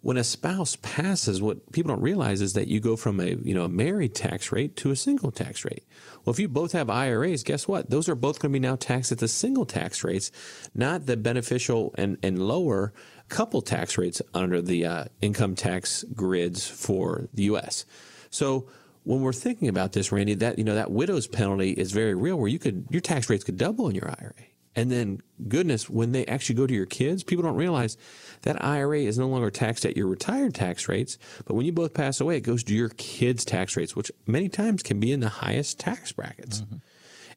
when a spouse passes, what people don't realize is that you go from a you know a married tax rate to a single tax rate. Well, if you both have IRAs, guess what? Those are both going to be now taxed at the single tax rates, not the beneficial and and lower couple tax rates under the uh, income tax grids for the U.S. So when we're thinking about this, Randy, that you know that widow's penalty is very real, where you could your tax rates could double in your IRA. And then, goodness, when they actually go to your kids, people don't realize that IRA is no longer taxed at your retired tax rates. But when you both pass away, it goes to your kids' tax rates, which many times can be in the highest tax brackets. Mm-hmm.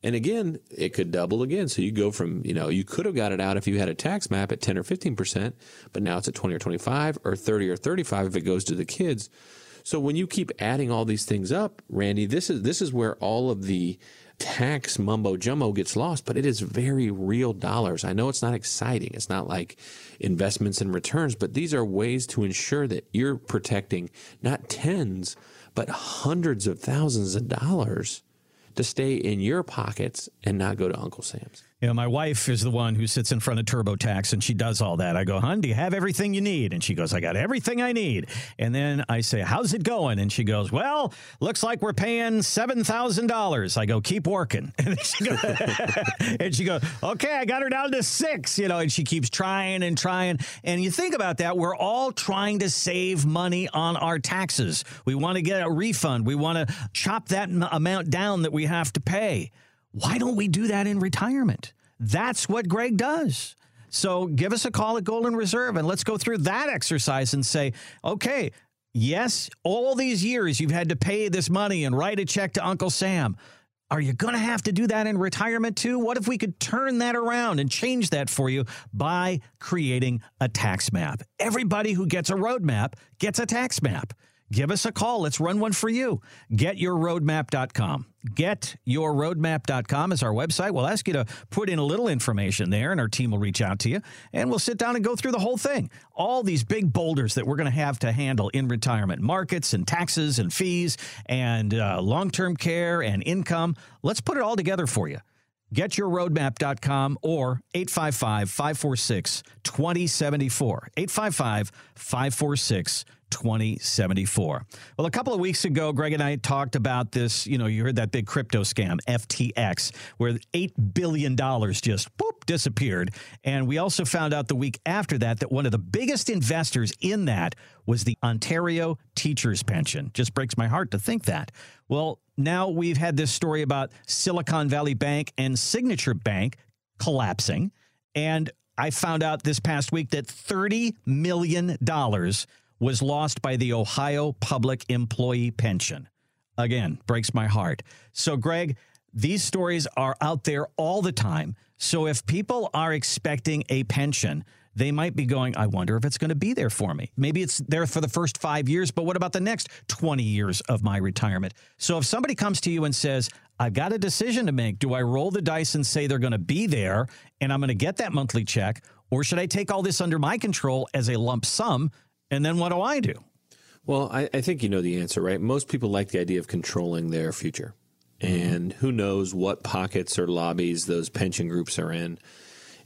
And again, it could double again. So you go from, you know, you could have got it out if you had a tax map at 10 or 15%, but now it's at 20 or 25 or 30 or 35 if it goes to the kids. So when you keep adding all these things up, Randy, this is this is where all of the tax mumbo jumbo gets lost, but it is very real dollars. I know it's not exciting. It's not like investments and returns, but these are ways to ensure that you're protecting not tens, but hundreds of thousands of dollars to stay in your pockets and not go to Uncle Sam's. You know, my wife is the one who sits in front of TurboTax and she does all that. I go, "Hun, do you have everything you need?" And she goes, "I got everything I need." And then I say, "How's it going?" And she goes, "Well, looks like we're paying seven thousand dollars." I go, "Keep working." And she, goes, and she goes, "Okay, I got her down to six. You know, and she keeps trying and trying. And you think about that, we're all trying to save money on our taxes. We want to get a refund. We want to chop that amount down that we have to pay. Why don't we do that in retirement? That's what Greg does. So give us a call at Golden Reserve and let's go through that exercise and say, okay, yes, all these years you've had to pay this money and write a check to Uncle Sam. Are you going to have to do that in retirement too? What if we could turn that around and change that for you by creating a tax map? Everybody who gets a roadmap gets a tax map give us a call. Let's run one for you. GetYourRoadmap.com. GetYourRoadmap.com is our website. We'll ask you to put in a little information there, and our team will reach out to you, and we'll sit down and go through the whole thing. All these big boulders that we're going to have to handle in retirement markets and taxes and fees and uh, long term care and income. Let's put it all together for you getyourroadmap.com or 855 546 2074. 855 546 2074. Well, a couple of weeks ago, Greg and I talked about this. You know, you heard that big crypto scam, FTX, where $8 billion just boop, disappeared. And we also found out the week after that that one of the biggest investors in that was the Ontario Teachers Pension. Just breaks my heart to think that. Well, now we've had this story about Silicon Valley Bank and Signature Bank collapsing. And I found out this past week that $30 million was lost by the Ohio Public Employee Pension. Again, breaks my heart. So, Greg, these stories are out there all the time. So, if people are expecting a pension, they might be going, I wonder if it's going to be there for me. Maybe it's there for the first five years, but what about the next 20 years of my retirement? So, if somebody comes to you and says, I've got a decision to make. Do I roll the dice and say they're going to be there and I'm going to get that monthly check? Or should I take all this under my control as a lump sum and then what do I do? Well, I, I think you know the answer, right? Most people like the idea of controlling their future. Mm-hmm. And who knows what pockets or lobbies those pension groups are in.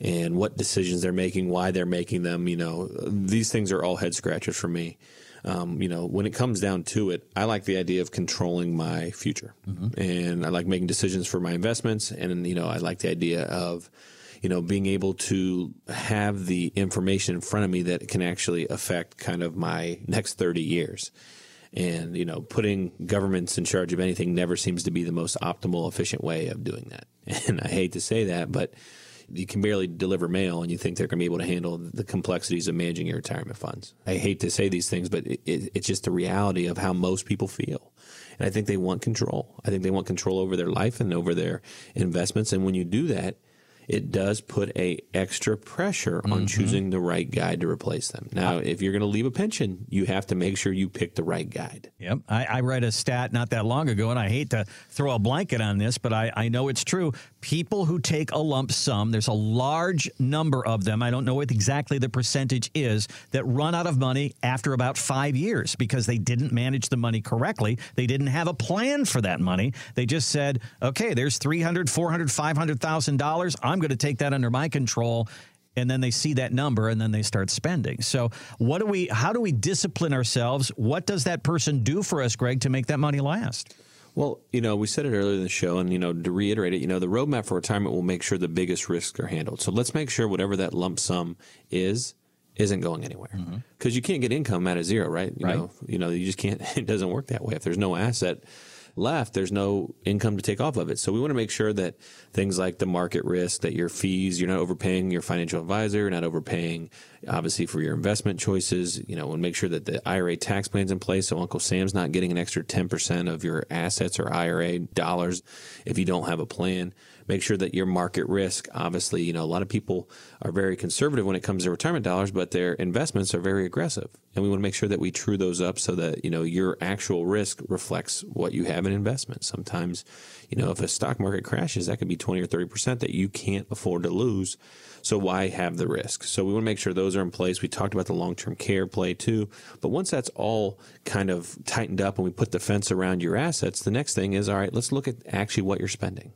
and what decisions they're making, why they're making them. You know, these things are all head scratchers for me. Um, you know, when it comes down to it, I like the idea of controlling my future, mm-hmm. and I like making decisions for my investments, and you know, I like the idea of you know, being able to have the information in front of me that can actually affect kind of my next 30 years. And, you know, putting governments in charge of anything never seems to be the most optimal, efficient way of doing that. And I hate to say that, but you can barely deliver mail and you think they're going to be able to handle the complexities of managing your retirement funds. I hate to say these things, but it, it, it's just the reality of how most people feel. And I think they want control. I think they want control over their life and over their investments. And when you do that, it does put a extra pressure on mm-hmm. choosing the right guide to replace them. Now, if you're going to leave a pension, you have to make sure you pick the right guide. Yep. I, I read a stat not that long ago, and I hate to throw a blanket on this, but I, I know it's true. People who take a lump sum, there's a large number of them, I don't know what exactly the percentage is, that run out of money after about five years because they didn't manage the money correctly. They didn't have a plan for that money. They just said, okay, there's 300, 400, $500,000. I'm I'm going to take that under my control and then they see that number and then they start spending. So, what do we how do we discipline ourselves? What does that person do for us, Greg, to make that money last? Well, you know, we said it earlier in the show, and you know, to reiterate it, you know, the roadmap for retirement will make sure the biggest risks are handled. So let's make sure whatever that lump sum is isn't going anywhere because mm-hmm. you can't get income out of zero, right? You right. know, you know, you just can't. It doesn't work that way. If there's no asset left, there's no income to take off of it. So we want to make sure that things like the market risk, that your fees, you're not overpaying your financial advisor, you're not overpaying obviously for your investment choices, you know, and make sure that the IRA tax plan's in place. So Uncle Sam's not getting an extra 10% of your assets or IRA dollars if you don't have a plan make sure that your market risk, obviously, you know, a lot of people are very conservative when it comes to retirement dollars, but their investments are very aggressive. And we want to make sure that we true those up so that, you know, your actual risk reflects what you have in investments. Sometimes, you know, if a stock market crashes, that could be 20 or 30% that you can't afford to lose. So why have the risk? So we want to make sure those are in place. We talked about the long-term care play too. But once that's all kind of tightened up and we put the fence around your assets, the next thing is, all right, let's look at actually what you're spending.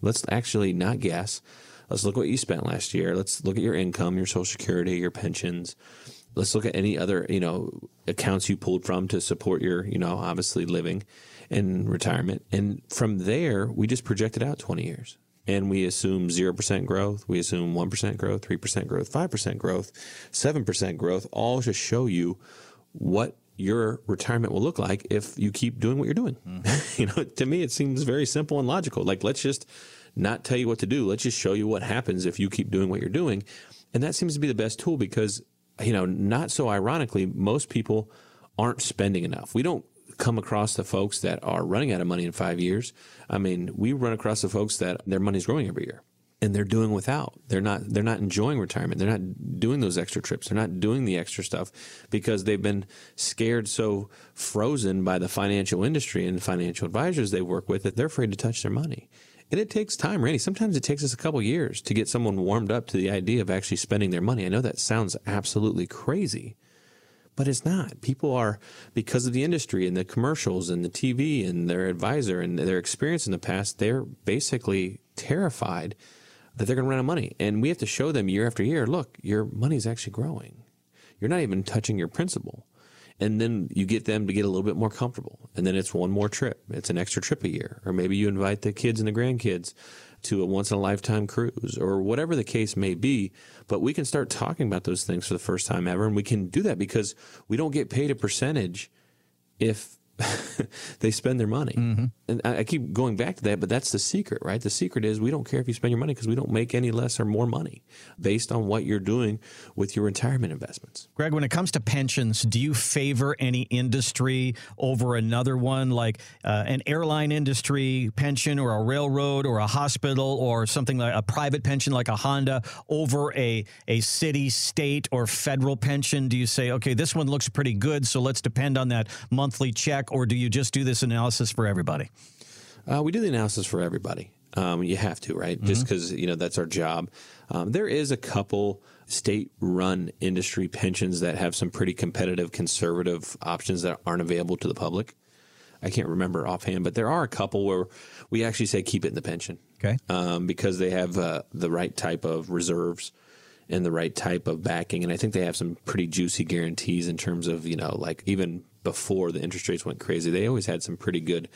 Let's actually not guess. Let's look what you spent last year. Let's look at your income, your social security, your pensions. Let's look at any other, you know, accounts you pulled from to support your, you know, obviously living and retirement. And from there, we just project it out 20 years. And we assume 0% growth, we assume 1% growth, 3% growth, 5% growth, 7% growth, all to show you what your retirement will look like if you keep doing what you're doing. Mm-hmm. you know, to me, it seems very simple and logical. Like, let's just not tell you what to do. Let's just show you what happens if you keep doing what you're doing. And that seems to be the best tool because, you know, not so ironically, most people aren't spending enough. We don't come across the folks that are running out of money in five years. I mean, we run across the folks that their money's growing every year and they're doing without. They're not they're not enjoying retirement. They're not doing those extra trips. They're not doing the extra stuff because they've been scared so frozen by the financial industry and financial advisors they work with that they're afraid to touch their money. And it takes time, Randy. Sometimes it takes us a couple years to get someone warmed up to the idea of actually spending their money. I know that sounds absolutely crazy, but it's not. People are, because of the industry and the commercials and the TV and their advisor and their experience in the past, they're basically terrified that they're going to run out of money. And we have to show them year after year look, your money is actually growing. You're not even touching your principal. And then you get them to get a little bit more comfortable. And then it's one more trip. It's an extra trip a year. Or maybe you invite the kids and the grandkids to a once in a lifetime cruise or whatever the case may be. But we can start talking about those things for the first time ever. And we can do that because we don't get paid a percentage if they spend their money. Mm-hmm. And I, I, keep going back to that, but that's the secret, right? The secret is we don't care if you spend your money because we don't make any less or more money based on what you're doing with your retirement investments. Greg, when it comes to pensions, do you favor any industry over another one, like uh, an airline industry pension or a railroad or a hospital or something like a private pension like a Honda over a, a city, state, or federal pension? Do you say, okay, this one looks pretty good, so let's depend on that monthly check? Or do you just do this analysis for everybody? Uh, we do the analysis for everybody. Um, you have to, right? Mm-hmm. Just because you know that's our job. Um, there is a couple state-run industry pensions that have some pretty competitive, conservative options that aren't available to the public. I can't remember offhand, but there are a couple where we actually say keep it in the pension. Okay. Um, because they have uh, the right type of reserves and the right type of backing. And I think they have some pretty juicy guarantees in terms of, you know, like even before the interest rates went crazy, they always had some pretty good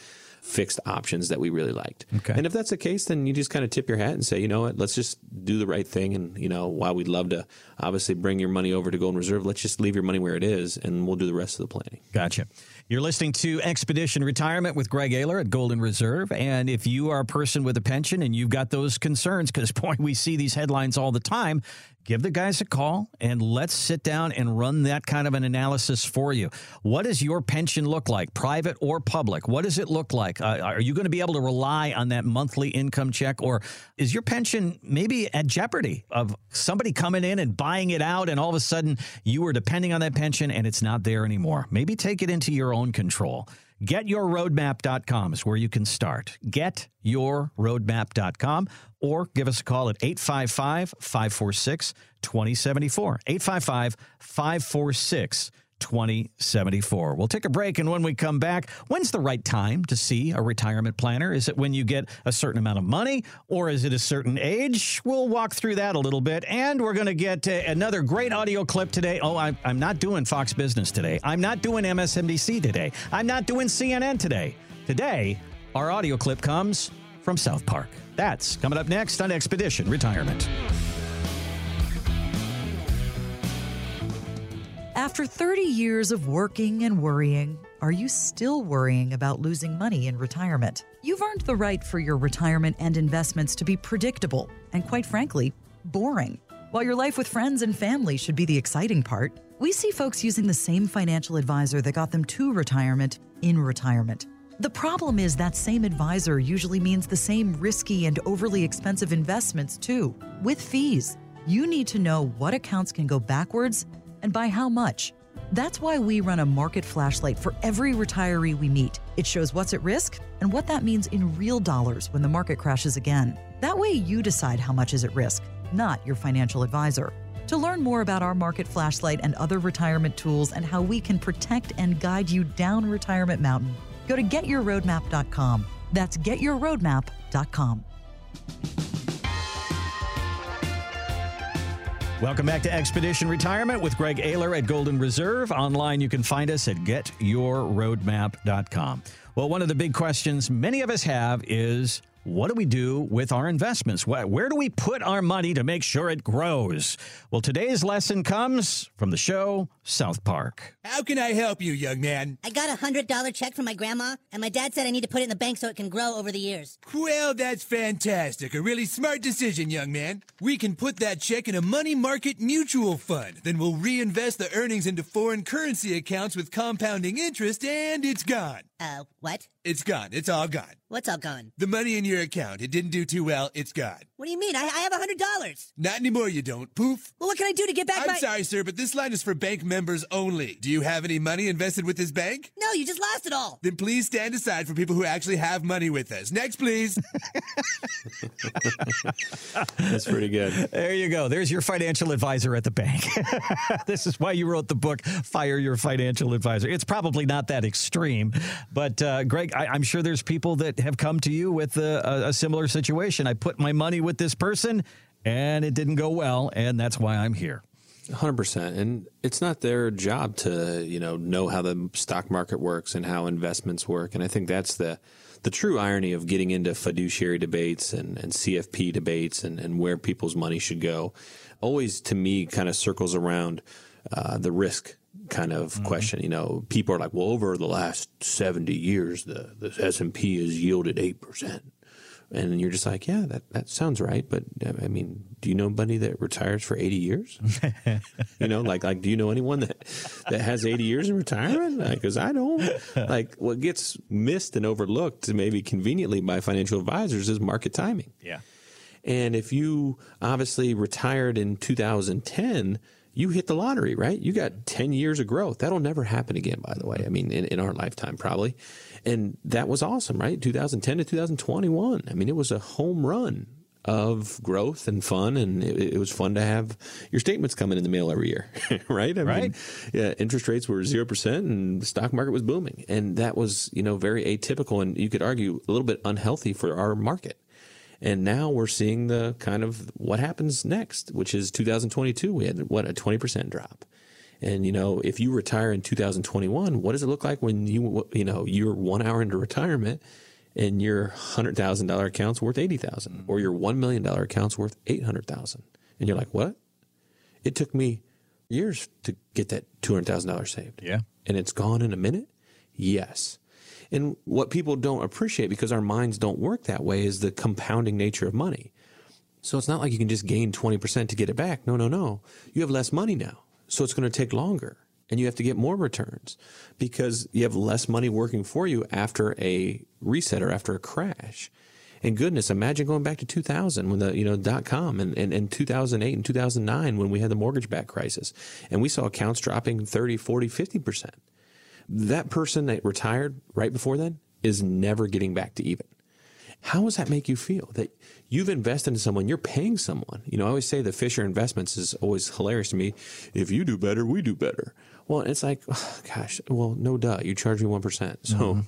fixed options that we really liked. Okay. And if that's the case, then you just kind of tip your hat and say, you know what, let's just do the right thing. And, you know, while we'd love to obviously bring your money over to Golden Reserve, let's just leave your money where it is and we'll do the rest of the planning. Gotcha. You're listening to Expedition Retirement with Greg Ayler at Golden Reserve. And if you are a person with a pension and you've got those concerns, because boy, we see these headlines all the time, give the guys a call and let's sit down and run that kind of an analysis for you. What does your pension look like, private or public? What does it look like? Uh, are you going to be able to rely on that monthly income check, or is your pension maybe at jeopardy of somebody coming in and buying it out, and all of a sudden you were depending on that pension and it's not there anymore? Maybe take it into your own control. GetYourRoadmap.com is where you can start. GetYourRoadmap.com or give us a call at 855 546 2074. 855 546 2074. We'll take a break, and when we come back, when's the right time to see a retirement planner? Is it when you get a certain amount of money, or is it a certain age? We'll walk through that a little bit, and we're going to get uh, another great audio clip today. Oh, I, I'm not doing Fox Business today. I'm not doing MSNBC today. I'm not doing CNN today. Today, our audio clip comes from South Park. That's coming up next on Expedition Retirement. After 30 years of working and worrying, are you still worrying about losing money in retirement? You've earned the right for your retirement and investments to be predictable and, quite frankly, boring. While your life with friends and family should be the exciting part, we see folks using the same financial advisor that got them to retirement in retirement. The problem is that same advisor usually means the same risky and overly expensive investments, too, with fees. You need to know what accounts can go backwards and by how much. That's why we run a market flashlight for every retiree we meet. It shows what's at risk and what that means in real dollars when the market crashes again. That way, you decide how much is at risk, not your financial advisor. To learn more about our market flashlight and other retirement tools and how we can protect and guide you down retirement mountain, go to getyourroadmap.com. That's getyourroadmap.com. Welcome back to Expedition Retirement with Greg Ayler at Golden Reserve. Online, you can find us at getyourroadmap.com. Well, one of the big questions many of us have is what do we do with our investments? Where do we put our money to make sure it grows? Well, today's lesson comes from the show South Park. How can I help you, young man? I got a hundred dollar check from my grandma, and my dad said I need to put it in the bank so it can grow over the years. Well, that's fantastic. A really smart decision, young man. We can put that check in a money market mutual fund. Then we'll reinvest the earnings into foreign currency accounts with compounding interest, and it's gone. Uh, what? It's gone. It's all gone. What's all gone? The money in your account. It didn't do too well. It's gone. What do you mean? I, I have a hundred dollars. Not anymore, you don't. Poof. Well, what can I do to get back I'm my? sorry, sir, but this line is for bank members only. Do you have any money invested with this bank? No, you just lost it all. Then please stand aside for people who actually have money with us. Next, please. That's pretty good. There you go. There's your financial advisor at the bank. this is why you wrote the book, Fire Your Financial Advisor. It's probably not that extreme, but uh, Greg, I, I'm sure there's people that have come to you with a, a similar situation. I put my money with this person and it didn't go well, and that's why I'm here. 100% and it's not their job to you know know how the stock market works and how investments work and i think that's the the true irony of getting into fiduciary debates and, and cfp debates and, and where people's money should go always to me kind of circles around uh, the risk kind of mm-hmm. question you know people are like well over the last 70 years the, the s&p has yielded 8% and you're just like, yeah, that, that sounds right. But I mean, do you know anybody that retires for 80 years? you know, like, like, do you know anyone that, that has 80 years in retirement? Because like, I don't. Like, what gets missed and overlooked, maybe conveniently by financial advisors, is market timing. Yeah. And if you obviously retired in 2010, you hit the lottery, right? You got 10 years of growth. That'll never happen again, by the way. I mean, in, in our lifetime, probably. And that was awesome, right? 2010 to 2021. I mean, it was a home run of growth and fun, and it, it was fun to have your statements coming in the mail every year, right? I Right. Mean, yeah, interest rates were zero percent, and the stock market was booming, and that was you know very atypical, and you could argue a little bit unhealthy for our market. And now we're seeing the kind of what happens next, which is 2022. We had what a 20% drop. And you know, if you retire in 2021, what does it look like when you you know you're one hour into retirement and your hundred thousand dollar account's worth eighty thousand, or your one million dollar account's worth eight hundred thousand, and you're like, what? It took me years to get that two hundred thousand dollars saved. Yeah. and it's gone in a minute. Yes. And what people don't appreciate because our minds don't work that way is the compounding nature of money. So it's not like you can just gain 20% to get it back. No, no, no. You have less money now. So it's going to take longer and you have to get more returns because you have less money working for you after a reset or after a crash. And goodness, imagine going back to 2000 when the, you know, dot com and, and, and 2008 and 2009 when we had the mortgage back crisis and we saw accounts dropping 30, 40, 50%. That person that retired right before then is never getting back to even. How does that make you feel that you've invested in someone, you're paying someone? You know, I always say the Fisher Investments is always hilarious to me. If you do better, we do better. Well, it's like, oh, gosh, well, no duh, you charge me 1%. So, mm-hmm.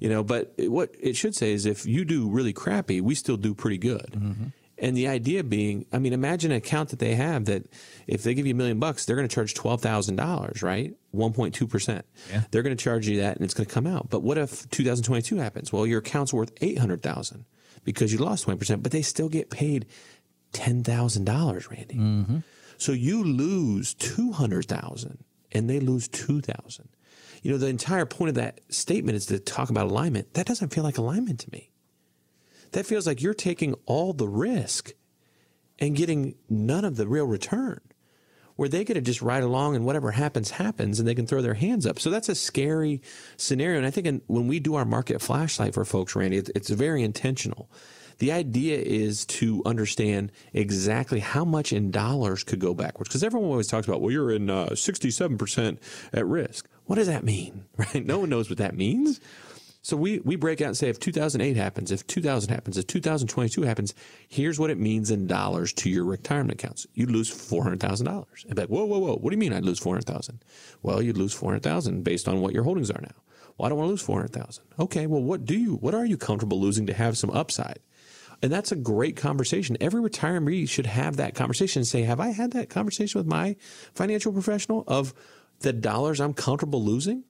you know, but what it should say is if you do really crappy, we still do pretty good. Mm-hmm. And the idea being, I mean, imagine an account that they have that if they give you a million bucks, they're going to charge $12,000, right? 1.2%. Yeah. They're going to charge you that and it's going to come out. But what if 2022 happens? Well, your account's worth 800,000 because you lost 20%, but they still get paid $10,000, Randy. Mm-hmm. So you lose 200,000 and they lose 2,000. You know, the entire point of that statement is to talk about alignment. That doesn't feel like alignment to me. That feels like you're taking all the risk and getting none of the real return. Where they get to just ride along and whatever happens, happens, and they can throw their hands up. So that's a scary scenario. And I think in, when we do our market flashlight for folks, Randy, it's, it's very intentional. The idea is to understand exactly how much in dollars could go backwards. Because everyone always talks about, well, you're in uh, 67% at risk. What does that mean? Right? No one knows what that means. So we, we break out and say if 2008 happens, if 2000 happens, if 2022 happens, here's what it means in dollars to your retirement accounts. You'd lose $400,000. And be like, whoa, whoa, whoa. What do you mean I'd lose 400,000? Well, you'd lose 400,000 based on what your holdings are now. Well, I don't want to lose 400,000. Okay. Well, what do you, what are you comfortable losing to have some upside? And that's a great conversation. Every retiree should have that conversation and say, have I had that conversation with my financial professional of the dollars I'm comfortable losing?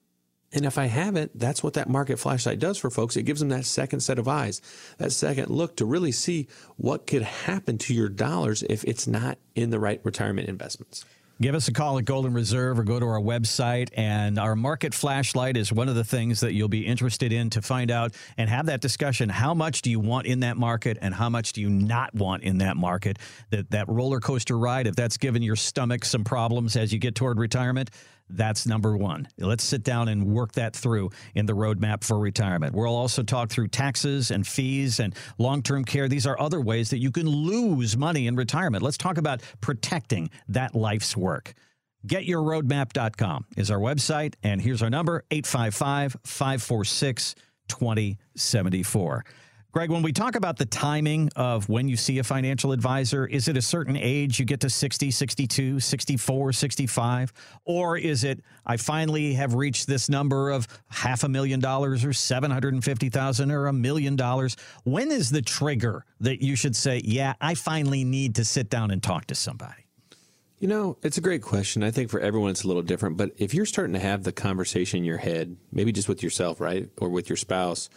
And if I haven't, that's what that market flashlight does for folks. It gives them that second set of eyes, that second look to really see what could happen to your dollars if it's not in the right retirement investments. Give us a call at Golden Reserve or go to our website. And our market flashlight is one of the things that you'll be interested in to find out and have that discussion. How much do you want in that market and how much do you not want in that market? That, that roller coaster ride, if that's given your stomach some problems as you get toward retirement, that's number one. Let's sit down and work that through in the roadmap for retirement. We'll also talk through taxes and fees and long term care. These are other ways that you can lose money in retirement. Let's talk about protecting that life's work. GetYourRoadmap.com is our website, and here's our number 855 546 2074. Greg, when we talk about the timing of when you see a financial advisor, is it a certain age you get to 60, 62, 64, 65? Or is it, I finally have reached this number of half a million dollars or 750,000 or a million dollars? When is the trigger that you should say, yeah, I finally need to sit down and talk to somebody? You know, it's a great question. I think for everyone it's a little different, but if you're starting to have the conversation in your head, maybe just with yourself, right? Or with your spouse,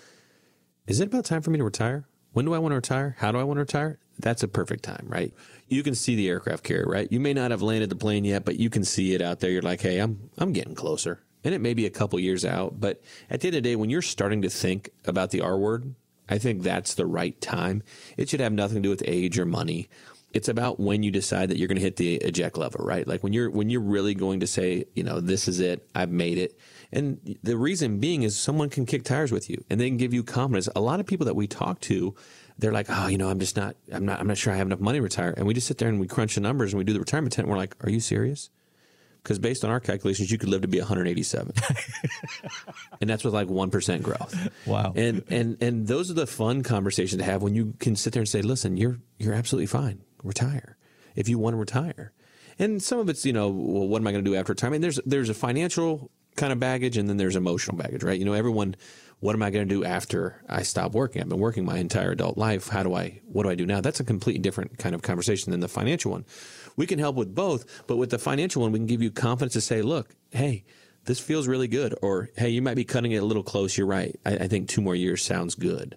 is it about time for me to retire? When do I want to retire? How do I want to retire? That's a perfect time, right? You can see the aircraft carrier, right? You may not have landed the plane yet, but you can see it out there. You're like, hey, I'm I'm getting closer. And it may be a couple years out, but at the end of the day, when you're starting to think about the R word, I think that's the right time. It should have nothing to do with age or money. It's about when you decide that you're going to hit the eject lever, right? Like when you're when you're really going to say, you know, this is it. I've made it. And the reason being is someone can kick tires with you and they can give you confidence. A lot of people that we talk to, they're like, oh, you know, I'm just not, I'm not, I'm not sure I have enough money to retire. And we just sit there and we crunch the numbers and we do the retirement tent. And we're like, are you serious? because based on our calculations, you could live to be 187, and that's with like one percent growth. Wow. And and and those are the fun conversations to have when you can sit there and say, "Listen, you're you're absolutely fine. Retire if you want to retire." And some of it's you know, well, what am I going to do after retirement? There's there's a financial kind of baggage, and then there's emotional baggage, right? You know, everyone. What am I going to do after I stop working? I've been working my entire adult life. How do I? What do I do now? That's a completely different kind of conversation than the financial one. We can help with both, but with the financial one, we can give you confidence to say, "Look, hey, this feels really good," or "Hey, you might be cutting it a little close. You're right. I, I think two more years sounds good."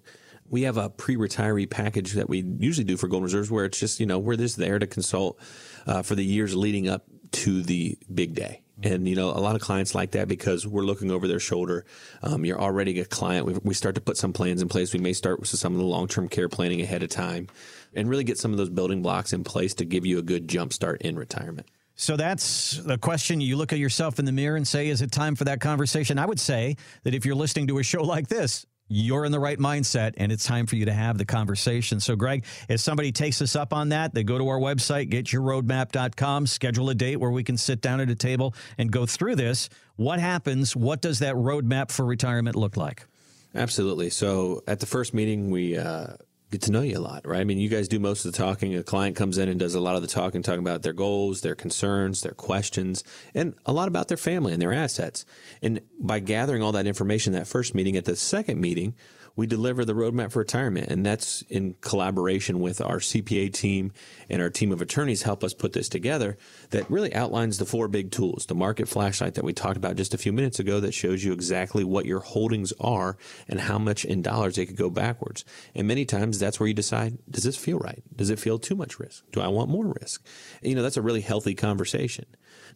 we have a pre-retiree package that we usually do for Golden Reserves, where it's just you know we're just there to consult uh, for the years leading up to the big day. And you know, a lot of clients like that because we're looking over their shoulder. Um, you're already a client. We, we start to put some plans in place. We may start with some of the long-term care planning ahead of time, and really get some of those building blocks in place to give you a good jump start in retirement. So that's the question. You look at yourself in the mirror and say, is it time for that conversation? I would say that if you're listening to a show like this, you're in the right mindset and it's time for you to have the conversation. So, Greg, if somebody takes us up on that, they go to our website, getyourroadmap.com, schedule a date where we can sit down at a table and go through this. What happens? What does that roadmap for retirement look like? Absolutely. So, at the first meeting, we, uh, get to know you a lot, right? I mean, you guys do most of the talking. A client comes in and does a lot of the talking, talking about their goals, their concerns, their questions, and a lot about their family and their assets. And by gathering all that information that first meeting, at the second meeting, we deliver the roadmap for retirement. And that's in collaboration with our CPA team and our team of attorneys help us put this together that really outlines the four big tools. The market flashlight that we talked about just a few minutes ago that shows you exactly what your holdings are and how much in dollars they could go backwards. And many times that's where you decide, does this feel right? Does it feel too much risk? Do I want more risk? And, you know, that's a really healthy conversation.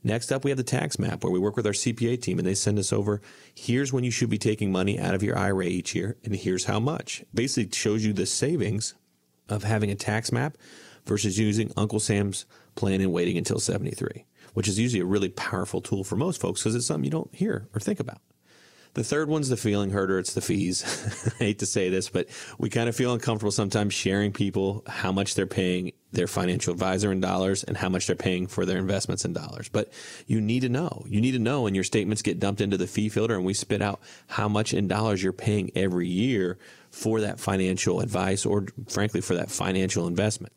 Next up, we have the tax map where we work with our CPA team and they send us over here's when you should be taking money out of your IRA each year and here's how much. Basically shows you the savings of having a tax map versus using Uncle Sam's plan and waiting until 73, which is usually a really powerful tool for most folks because it's something you don't hear or think about. The third one's the fee filter. It's the fees. I hate to say this, but we kind of feel uncomfortable sometimes sharing people how much they're paying their financial advisor in dollars and how much they're paying for their investments in dollars. But you need to know. You need to know when your statements get dumped into the fee filter and we spit out how much in dollars you're paying every year for that financial advice or frankly for that financial investment.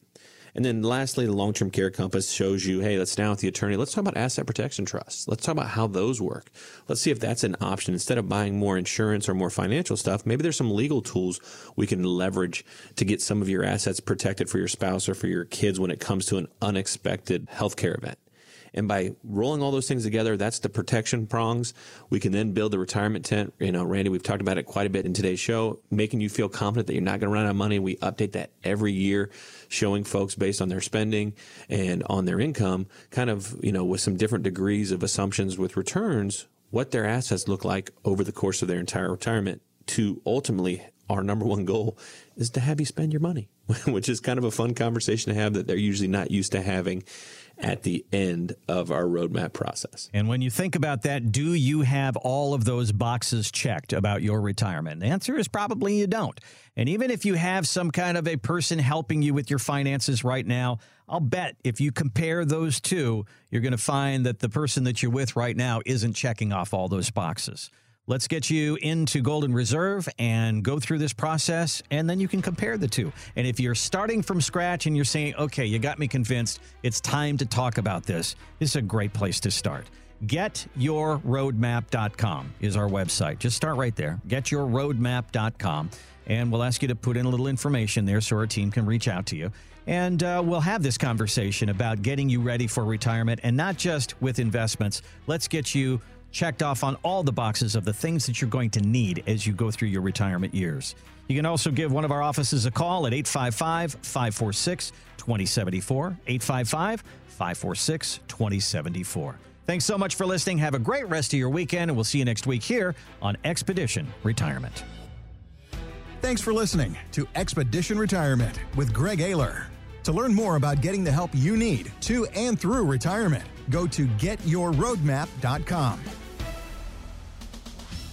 And then lastly, the long term care compass shows you hey, let's now with the attorney. Let's talk about asset protection trusts. Let's talk about how those work. Let's see if that's an option. Instead of buying more insurance or more financial stuff, maybe there's some legal tools we can leverage to get some of your assets protected for your spouse or for your kids when it comes to an unexpected healthcare event. And by rolling all those things together, that's the protection prongs. We can then build the retirement tent. You know, Randy, we've talked about it quite a bit in today's show, making you feel confident that you're not going to run out of money. We update that every year, showing folks based on their spending and on their income, kind of, you know, with some different degrees of assumptions with returns, what their assets look like over the course of their entire retirement to ultimately our number one goal is to have you spend your money, which is kind of a fun conversation to have that they're usually not used to having at the end of our roadmap process. And when you think about that, do you have all of those boxes checked about your retirement? The answer is probably you don't. And even if you have some kind of a person helping you with your finances right now, I'll bet if you compare those two, you're going to find that the person that you're with right now isn't checking off all those boxes. Let's get you into Golden Reserve and go through this process, and then you can compare the two. And if you're starting from scratch and you're saying, okay, you got me convinced, it's time to talk about this, this is a great place to start. GetYourRoadmap.com is our website. Just start right there. GetYourRoadmap.com. And we'll ask you to put in a little information there so our team can reach out to you. And uh, we'll have this conversation about getting you ready for retirement and not just with investments. Let's get you checked off on all the boxes of the things that you're going to need as you go through your retirement years. You can also give one of our offices a call at 855 546 2074. 855 546 2074. Thanks so much for listening. Have a great rest of your weekend, and we'll see you next week here on Expedition Retirement. Thanks for listening to Expedition Retirement with Greg Ayler. To learn more about getting the help you need to and through retirement, go to getyourroadmap.com.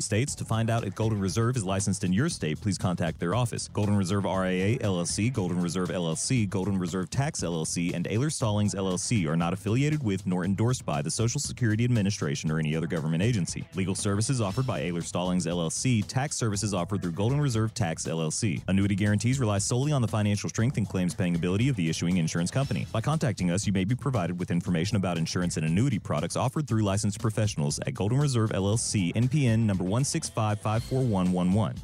states. To find out if Golden Reserve is licensed in your state, please contact their office. Golden Reserve RIA LLC, Golden Reserve LLC, Golden Reserve Tax LLC, and Ayler Stallings LLC are not affiliated with nor endorsed by the Social Security Administration or any other government agency. Legal services offered by Ayler Stallings LLC, tax services offered through Golden Reserve Tax LLC. Annuity guarantees rely solely on the financial strength and claims paying ability of the issuing insurance company. By contacting us, you may be provided with information about insurance and annuity products offered through licensed professionals at Golden Reserve LLC, NPN number 1655411.